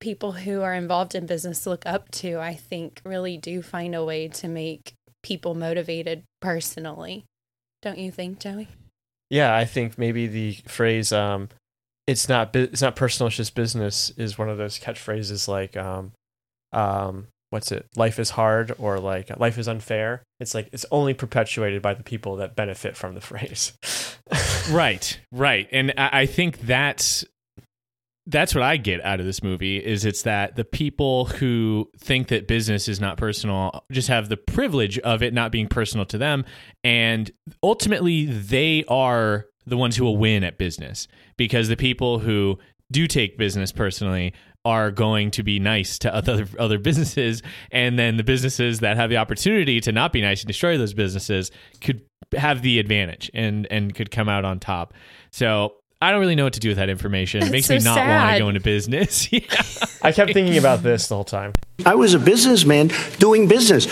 people who are involved in business look up to, I think, really do find a way to make people motivated personally. Don't you think, Joey? yeah, I think maybe the phrase um, "it's not it's not personal, it's just business" is one of those catchphrases like um, um, what's it? Life is hard or like life is unfair. It's like it's only perpetuated by the people that benefit from the phrase. right, right, and I, think that's that's what I get out of this movie is it's that the people who think that business is not personal just have the privilege of it not being personal to them and ultimately they are the ones who will win at business because the people who do take business personally are going to be nice to other other businesses and then the businesses that have the opportunity to not be nice and destroy those businesses could have the advantage and and could come out on top. So I don't really know what to do with that information. It makes so me not want to go into business. yeah. I kept thinking about this the whole time. I was a businessman doing business.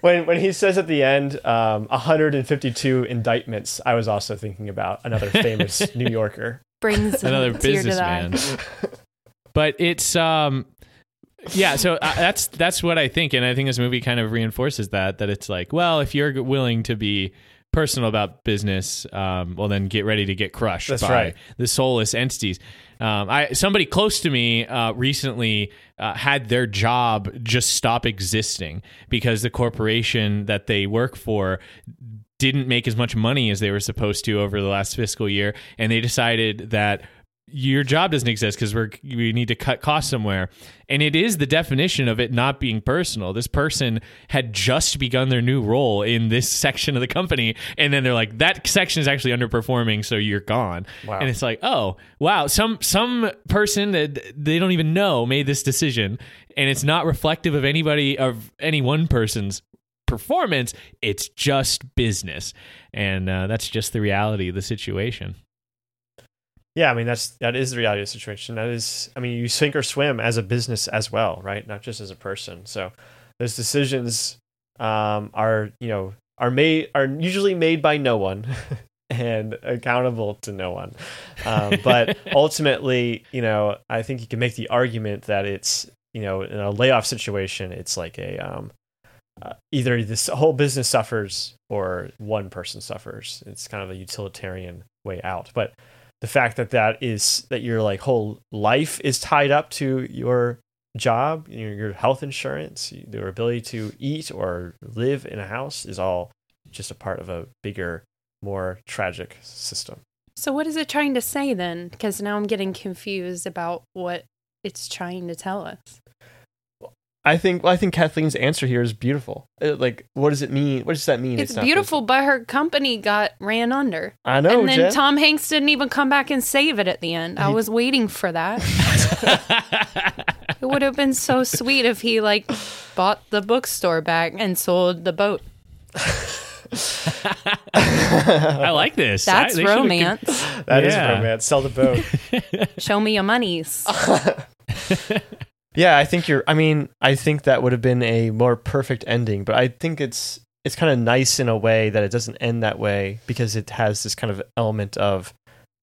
When when he says at the end, um, 152 indictments, I was also thinking about another famous New Yorker. Brings Another a to the businessman. but it's um yeah so uh, that's that's what i think and i think this movie kind of reinforces that that it's like well if you're willing to be personal about business um, well then get ready to get crushed That's by right. the soulless entities um, I somebody close to me uh, recently uh, had their job just stop existing because the corporation that they work for didn't make as much money as they were supposed to over the last fiscal year, and they decided that your job doesn't exist because we're we need to cut costs somewhere. And it is the definition of it not being personal. This person had just begun their new role in this section of the company and then they're like that section is actually underperforming so you're gone. Wow. and it's like oh wow. Some some person that they don't even know made this decision and it's not reflective of anybody of any one person's performance it's just business and uh, that's just the reality of the situation Yeah, I mean that's that is the reality of the situation. That is, I mean, you sink or swim as a business as well, right? Not just as a person. So those decisions um, are you know are made are usually made by no one and accountable to no one. Um, but ultimately, you know, I think you can make the argument that it's you know in a layoff situation, it's like a um, uh, either this whole business suffers or one person suffers. It's kind of a utilitarian way out, but the fact that that is that your like whole life is tied up to your job your, your health insurance your ability to eat or live in a house is all just a part of a bigger more tragic system So what is it trying to say then? Because now I'm getting confused about what it's trying to tell us. I think well, i think kathleen's answer here is beautiful Uh, like what does it mean what does that mean It's, not beautiful, but her company got ran under. i know and then Jen. Tom Hanks didn't even come back and save it at the end. I was waiting for that. it would have been so sweet if he like bought the bookstore back and sold the boat. I like this. That's I- they con- romance. That is Yeah. romance sell the boat Show me your monies. Yeah, I think you're. I mean, I think that would have been a more perfect ending, but I think it's it's kind of nice in a way that it doesn't end that way because it has this kind of element of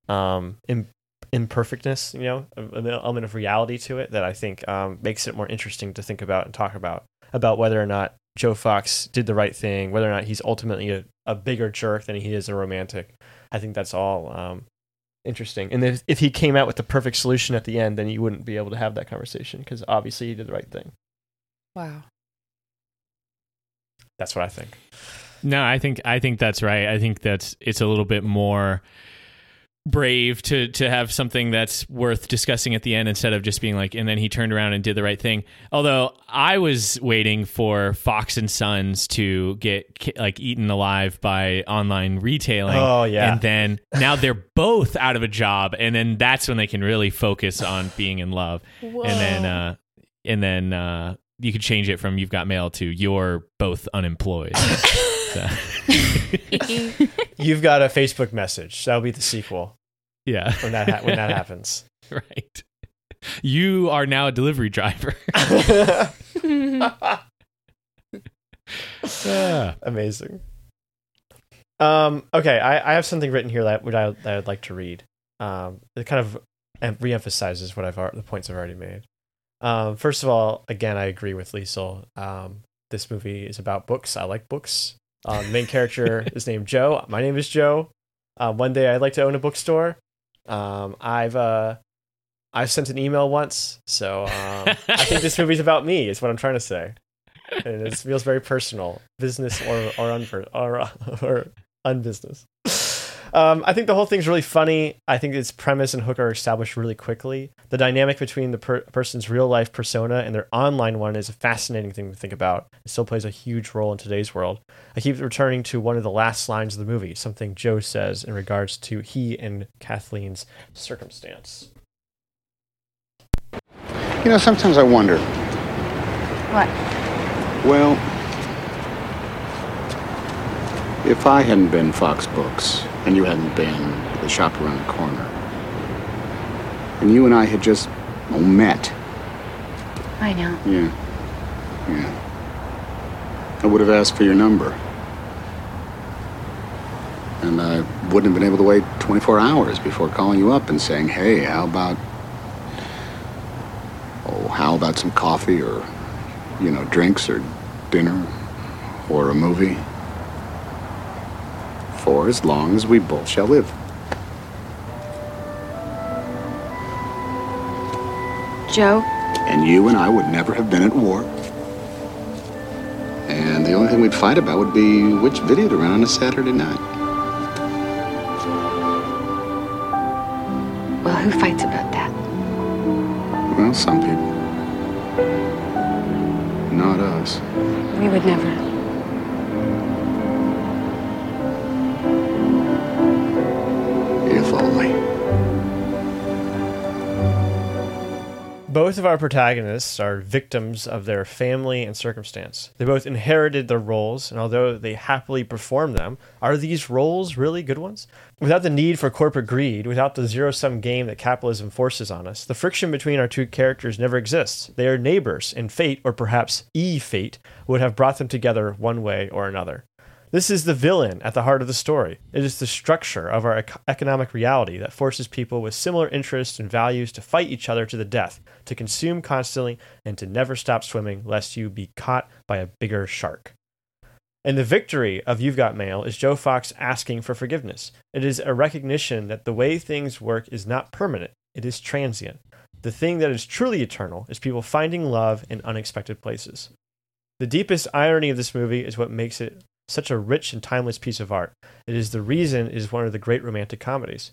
um im- imperfectness, you know, an element of reality to it that I think um, makes it more interesting to think about and talk about about whether or not Joe Fox did the right thing, whether or not he's ultimately a, a bigger jerk than he is a romantic. I think that's all um, interesting. And if, if he came out with the perfect solution at the end, then you wouldn't be able to have that conversation because obviously he did the right thing. Wow. That's what I think. No, I think I think that's right. I think that's it's a little bit more brave to to have something that's worth discussing at the end instead of just being like and then he turned around and did the right thing. Although I was waiting for Fox and Sons to get like eaten alive by online retailing. Oh, yeah. And then now they're both out of a job and then that's when they can really focus on being in love. And then uh and then uh you could change it from you've got mail to you're both unemployed. So, You've got a Facebook message. That'll be the sequel yeah, when that ha- when that happens. right. You are now a delivery driver. Yeah. Amazing. Um, okay, I, I have something written here that would I that I'd like to read. Um, it kind of em- reemphasizes what I've the points I've already made. Um, first of all, again, I agree with Liesel. Um, this movie is about books. I like books. Um, main character is named Joe. My name is Joe. Uh, one day I'd like to own a bookstore. Um, I've uh, I've sent an email once, so um, I think this movie's about me. Is what I'm trying to say, and it feels very personal, business or or unper- or, or unbusiness. Um, I think the whole thing's really funny. I think its premise and hook are established really quickly. The dynamic between the per- person's real life persona and their online one is a fascinating thing to think about. It still plays a huge role in today's world. I keep returning to one of the last lines of the movie, something Joe says in regards to he and Kathleen's circumstance. You know, sometimes I wonder. What? Well, if I hadn't been Fox Books and you hadn't been the shop around the corner, and you and I had just oh, met, I know. yeah, yeah, I would have asked for your number. And I wouldn't have been able to wait 24 hours before calling you up and saying, hey, how about, oh, how about some coffee or, you know, drinks or dinner or a movie? For as long as we both shall live. Joe? And you and I would never have been at war. And the only thing we'd fight about would be which video to run on a Saturday night. Well, who fights about that? Well, some people. Not us. We would never. Both of our protagonists are victims of their family and circumstance. They both inherited their roles, and although they happily perform them, are these roles really good ones? Without the need for corporate greed, without the zero sum game that capitalism forces on us, the friction between our two characters never exists. They are neighbors, and fate, or perhaps e fate, would have brought them together one way or another. This is the villain at the heart of the story. It is the structure of our ec- economic reality that forces people with similar interests and values to fight each other to the death, to consume constantly, and to never stop swimming lest you be caught by a bigger shark. And the victory of You've Got Mail is Joe Fox asking for forgiveness. It is a recognition that the way things work is not permanent, it is transient. The thing that is truly eternal is people finding love in unexpected places. The deepest irony of this movie is what makes it such a rich and timeless piece of art. It is the reason it is one of the great romantic comedies.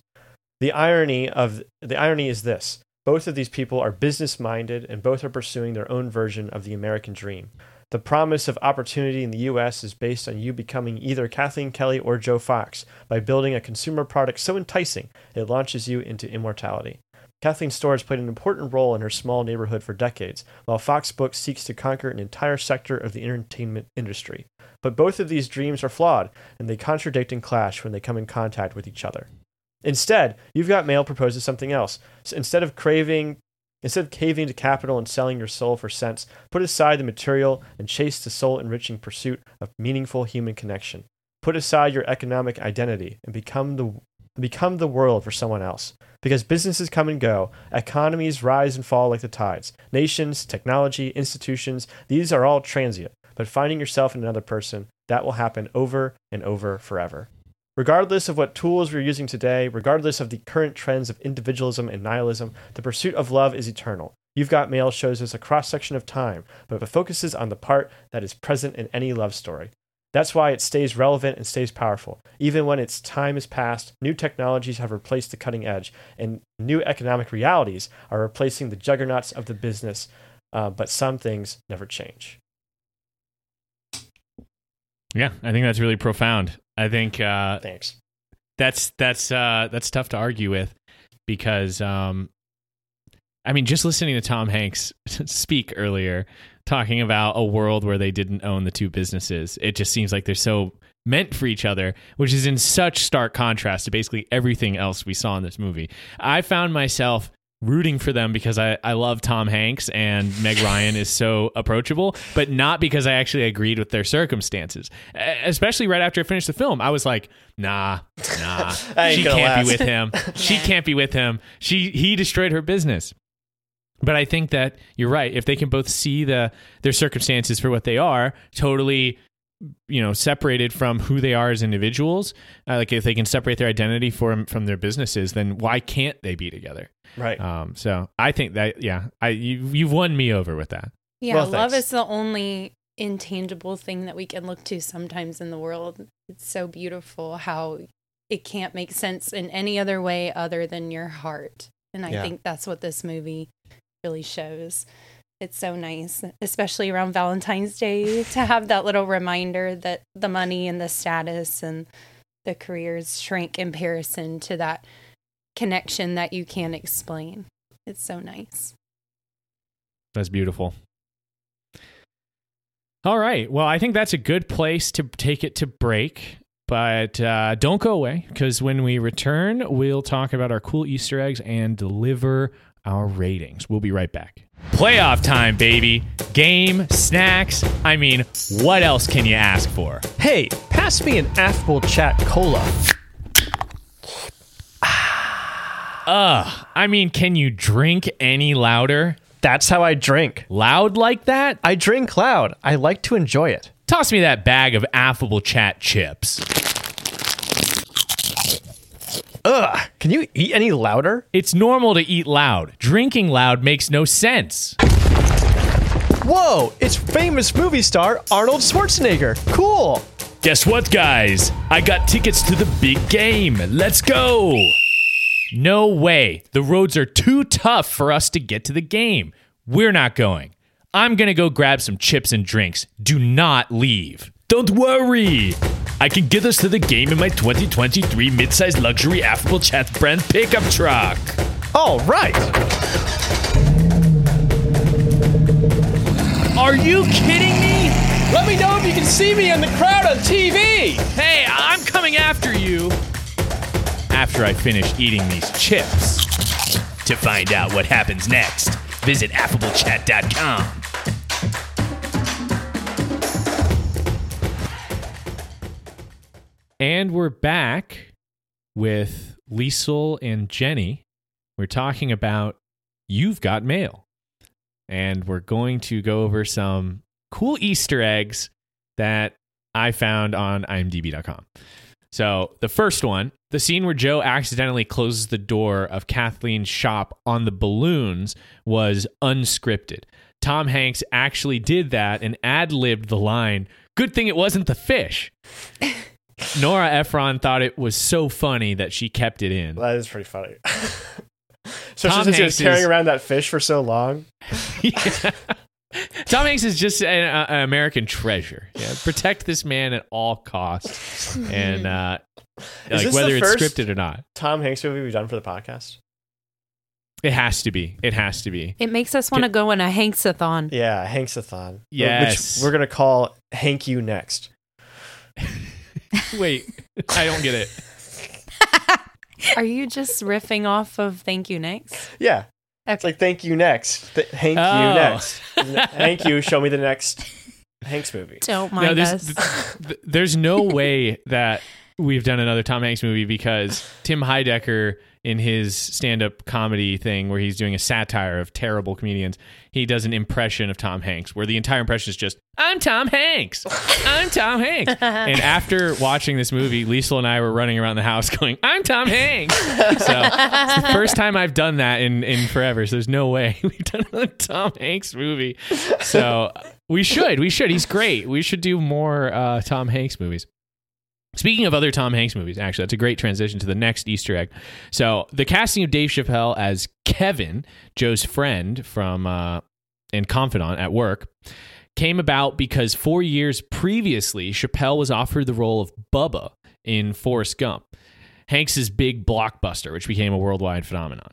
The irony of the irony is this: both of these people are business minded and both are pursuing their own version of the American dream. The promise of opportunity in the US is based on you becoming either Kathleen Kelly or Joe Fox by building a consumer product so enticing it launches you into immortality. Kathleen's store has played an important role in her small neighborhood for decades, while Fox Books seeks to conquer an entire sector of the entertainment industry. But both of these dreams are flawed, and they contradict and clash when they come in contact with each other. Instead, You've Got Mail proposes something else. So instead of craving Instead of caving to capital and selling your soul for cents, put aside the material and chase the soul enriching pursuit of meaningful human connection. Put aside your economic identity and become the become the world for someone else. Because businesses come and go, economies rise and fall like the tides. Nations, technology, institutions, these are all transient. But finding yourself in another person, that will happen over and over forever. Regardless of what tools we're using today, regardless of the current trends of individualism and nihilism, the pursuit of love is eternal. You've Got Mail shows us a cross section of time, but it focuses on the part that is present in any love story. That's why it stays relevant and stays powerful. Even when its time is past, new technologies have replaced the cutting edge, and new economic realities are replacing the juggernauts of the business. Uh, but some things never change. Yeah, I think that's really profound. I think uh, Thanks. that's that's uh, that's tough to argue with because um, I mean, just listening to Tom Hanks speak earlier, talking about a world where they didn't own the two businesses, it just seems like they're so meant for each other, which is in such stark contrast to basically everything else we saw in this movie. I found myself rooting for them because I, I love Tom Hanks and Meg Ryan is so approachable, but not because I actually agreed with their circumstances. Especially right after I finished the film, I was like, nah, nah, she can't be with him. She can't be with him. She he destroyed her business. But I think that you're right. If they can both see the their circumstances for what they are, totally you know separated from who they are as individuals uh, like if they can separate their identity from from their businesses then why can't they be together Right. um so i think that yeah i you, you've won me over with that Yeah, Well, love is the only intangible thing that we can look to sometimes in the world. It's so beautiful how it can't make sense in any other way other than your heart. And I Yeah. think that's what this movie really shows. It's so nice, especially around Valentine's Day, to have that little reminder that the money and the status and the careers shrink in comparison to that connection that you can't explain. It's so nice. That's beautiful. All right. Well, I think that's a good place to take it to break. But uh, don't go away because when we return, we'll talk about our cool Easter eggs and deliver our ratings. We'll be right back. Playoff time, baby. Game, snacks. I mean, what else can you ask for? Hey, pass me an affable chat cola. Ugh. I mean, can you drink any louder? That's how I drink. Loud like that? I drink loud. I like to enjoy it. Toss me that bag of affable chat chips. Ugh. Can you eat any louder? It's normal to eat loud. Drinking loud makes no sense. Whoa, it's famous movie star Arnold Schwarzenegger. Cool. Guess what, guys? I got tickets to the big game. Let's go. No way. The roads are too tough for us to get to the game. We're not going. I'm going to go grab some chips and drinks. Do not leave. Don't worry. I can get us to the game in my 2023 midsize luxury affable chat brand pickup truck. All right. Are you kidding me? Let me know if you can see me in the crowd on TV. Hey, I'm coming after you. After I finish eating these chips. To find out what happens next, visit affablechat.com. And we're back with Liesel and Jenny. We're talking about You've Got Mail. And we're going to go over some cool Easter eggs that I found on imdb.com. So, the first one, the scene where Joe accidentally closes the door of Kathleen's shop on the balloons was unscripted. Tom Hanks actually did that and ad libbed the line, Good thing it wasn't the fish. Nora Ephron thought it was so funny that she kept it in. That is pretty funny. so Tom since he Hanks was carrying is- around that fish for so long, Tom Hanks is just an, uh, an American treasure. Yeah, protect this man at all costs, and uh, like whether it's scripted or not, Tom Hanks movie we've done for the podcast. it has to be. It has to be. It makes us want to go on a Hanksathon. Yeah, Hanksathon. Yes. Which we're gonna call Hank You next. Wait, I don't get it. Are you just riffing off of Thank You Next? Yeah. It's like thank you next. Th- Hank Oh. you next. Thank you. Show me the next Hanks movie. Don't No, mind there's, us. th- there's no way that we've done another Tom Hanks movie because Tim Heidecker in his stand-up comedy thing where he's doing a satire of terrible comedians, he does an impression of Tom Hanks where the entire impression is just I'm Tom Hanks. I'm Tom Hanks. and after watching this movie, Liesel and I were running around the house going, I'm Tom Hanks. So it's the first time I've done that in, in forever. So there's no way we've done another Tom Hanks movie. So we should. We should. He's great. We should do more uh, Tom Hanks movies. Speaking of other Tom Hanks movies, actually, that's a great transition to the next Easter egg. So, the casting of Dave Chappelle as Kevin, Joe's friend from uh, and confidant at work, came about because four years previously, Chappelle was offered the role of Bubba in Forrest Gump, Hanks's big blockbuster, which became a worldwide phenomenon.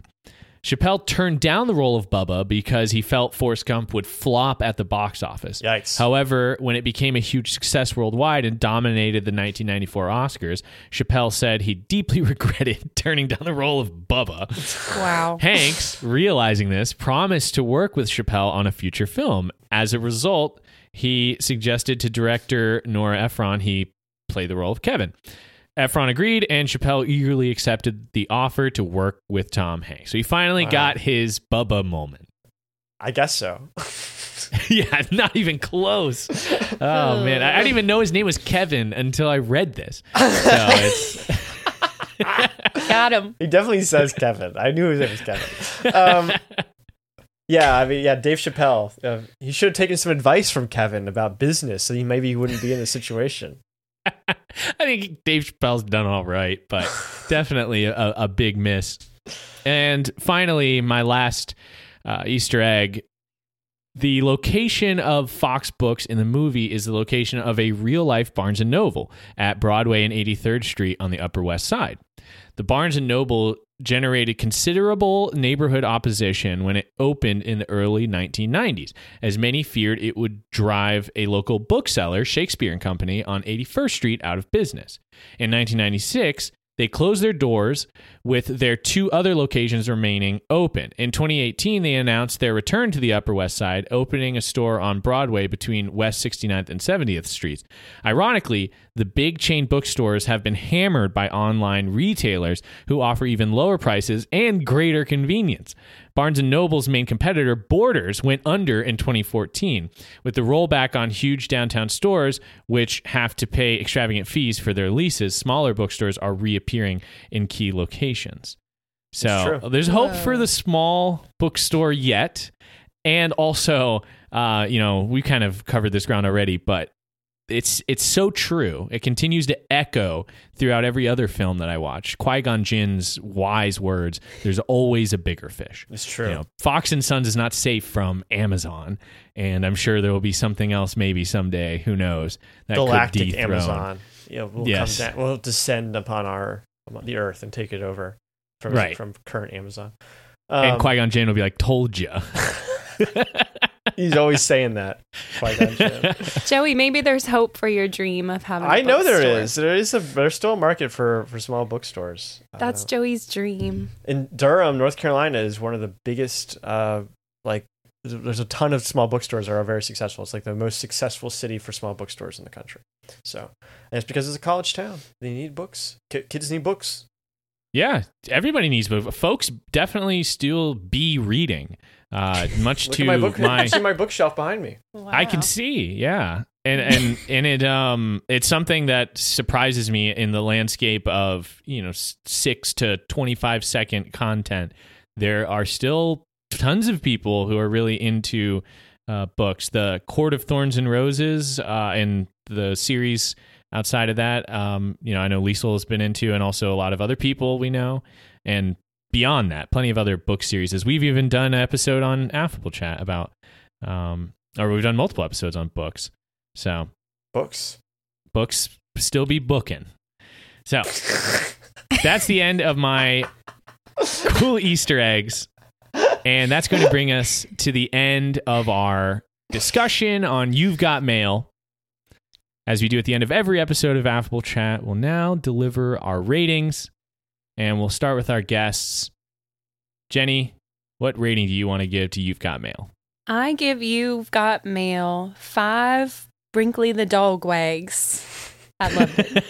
Chappelle turned down the role of Bubba because he felt Forrest Gump would flop at the box office. Yikes. However, when it became a huge success worldwide and dominated the 1994 Oscars, Chappelle said he deeply regretted turning down the role of Bubba. Wow. Hanks, realizing this, promised to work with Chappelle on a future film. As a result, he suggested to director Nora Ephron he play the role of Kevin. Ephron agreed, and Chappelle eagerly accepted the offer to work with Tom Hanks. So he finally Wow. got his Bubba moment. I guess so. yeah, not even close. Oh man, I, I didn't even know his name was Kevin until I read this. So it's Got him. He definitely says Kevin. I knew his name was Kevin. Um, yeah, I mean, yeah, Dave Chappelle. Uh, he should have taken some advice from Kevin about business, so he maybe he wouldn't be in this situation. I think Dave Chappelle's done all right, but definitely a, a big miss. And finally, my last uh, Easter egg. The location of Fox Books in the movie is the location of a real life Barnes and Noble at Broadway and 83rd Street on the Upper West Side. The Barnes and Noble generated considerable neighborhood opposition when it opened in the early 1990s, as many feared it would drive a local bookseller, Shakespeare and Company, on 81st Street out of business. In 1996, they closed their doors with their two other locations remaining open. In 2018, they announced their return to the Upper West Side, opening a store on Broadway between West 69th and 70th Streets. Ironically, the big chain bookstores have been hammered by online retailers who offer even lower prices and greater convenience. Barnes & Noble's main competitor, Borders, went under in 2014. With the rollback on huge downtown stores, which have to pay extravagant fees for their leases, smaller bookstores are reappearing in key locations. So there's hope for the small bookstore yet. And also, uh, you know, we kind of covered this ground already, but it's it's so true. It continues to echo throughout every other film that I watch. Qui Gon Jinn's wise words: "There's always a bigger fish." It's true. You know, Fox and Sons is not safe from Amazon, and I'm sure there will be something else maybe someday. Who knows? That could Galactic dethrone. Amazon. Yeah, will Yes. come down, will descend upon our the Earth and take it over from Right. from current Amazon. and Um, Qui Gon Jinn will be like, "Told ya." he's always saying that. Joey, maybe there's hope for your dream of having. I I know there is. There is a there's still a market for for small bookstores. That's Uh, Joey's dream. in Durham, North Carolina, is one of the biggest. Uh, like, there's there's a ton of small bookstores that are very successful. It's like the most successful city for small bookstores in the country. So, and it's because it's a college town. They need books. Ki- kids need books. Yeah, everybody needs books. Folks definitely still be reading. Uh, much to my book. my, see my bookshelf behind me. I can see, yeah, and and and it um it's something that surprises me in the landscape of you know six to twenty five second content. There are still tons of people who are really into uh, books. The Court of Thorns and Roses uh, and the series outside of that, um, you know, I know Liesel has been into, and also a lot of other people we know, and beyond that, plenty of other book series. As we've even done an episode on Affable Chat about, um, or we've done multiple episodes on books. So Books. books still be booking. So that's the end of my cool Easter eggs. And that's going to bring us to the end of our discussion on You've Got Mail. As we do at the end of every episode of Affable Chat, we'll now deliver our ratings. And we'll start with our guests. Jenny, what rating do you want to give to You've Got Mail? I give You've Got Mail five Brinkley the dog wags. I love it.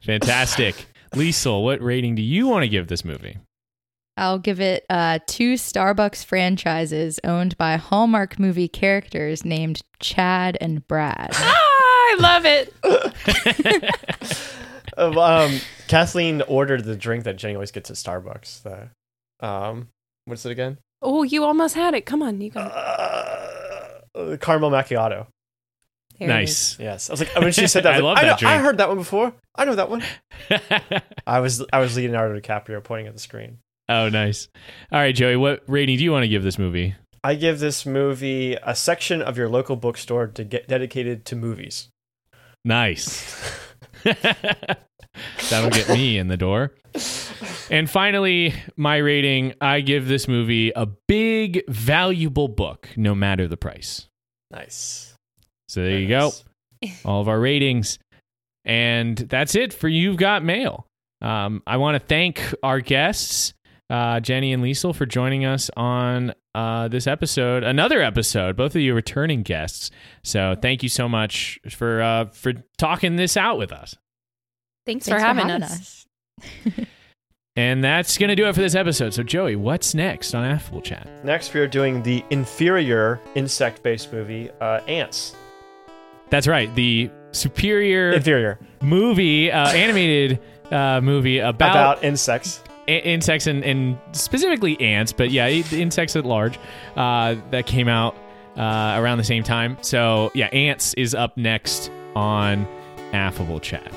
Fantastic. Liesel, what rating do you want to give this movie? I'll give it uh, two Starbucks franchises owned by Hallmark movie characters named Chad and Brad. ah, I love it. Uh, um, Kathleen ordered the drink that Jenny always gets at Starbucks. The, um, what's it again? Oh, you almost had it. Come on, you got it. Uh, caramel macchiato. There nice. Yes, I was like when she said that, I I, was love like, that I, know, drink. I heard that one before. I know that one. I was I was Leonardo DiCaprio pointing at the screen. oh, nice. All right, Joey, what rating do you want to give this movie? I give this movie a section of your local bookstore to get dedicated to movies. Nice. That'll get me in the door. And finally, my rating I give this movie a big, valuable book, no matter the price. Nice. So there Very you go. all of our ratings. And that's it for You've Got Mail. Um, I want to thank our guests, uh, Jenny and Liesel, for joining us on uh, this episode, another episode. Both of you returning guests. So thank you so much for uh, for talking this out with us. Thanks, Thanks for having, us. us. And that's going to do it for this episode. So, Joey, what's next on Affable Chat? Next, we are doing the inferior insect based movie, uh, Antz. That's right. The superior Inferior. movie, uh, animated uh, movie about, About insects. A- insects and, and specifically ants, but yeah, insects at large uh, that came out uh, around the same time. So, yeah, Antz is up next on Affable Chat.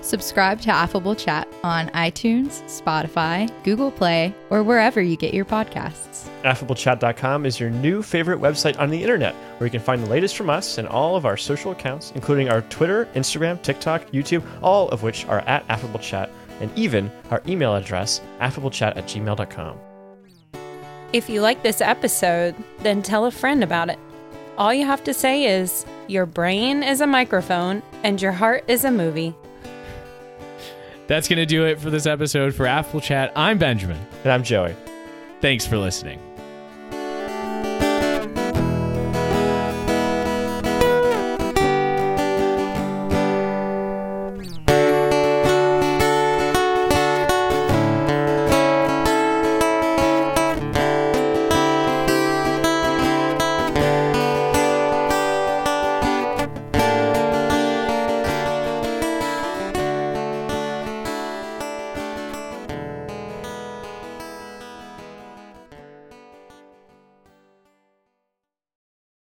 Subscribe to Affable Chat on iTunes, Spotify, Google Play, or wherever you get your podcasts. AffableChat.com is your new favorite website on the internet, where you can find the latest from us and all of our social accounts, including our Twitter, Instagram, TikTok, YouTube, all of which are at AffableChat, and even our email address, affablechat at gmail.com. If you like this episode, then tell a friend about it. All you have to say is, Your brain is a microphone and your heart is a movie. That's going to do it for this episode for Affable Chat. I'm Benjamin. And I'm Joey. Thanks for listening.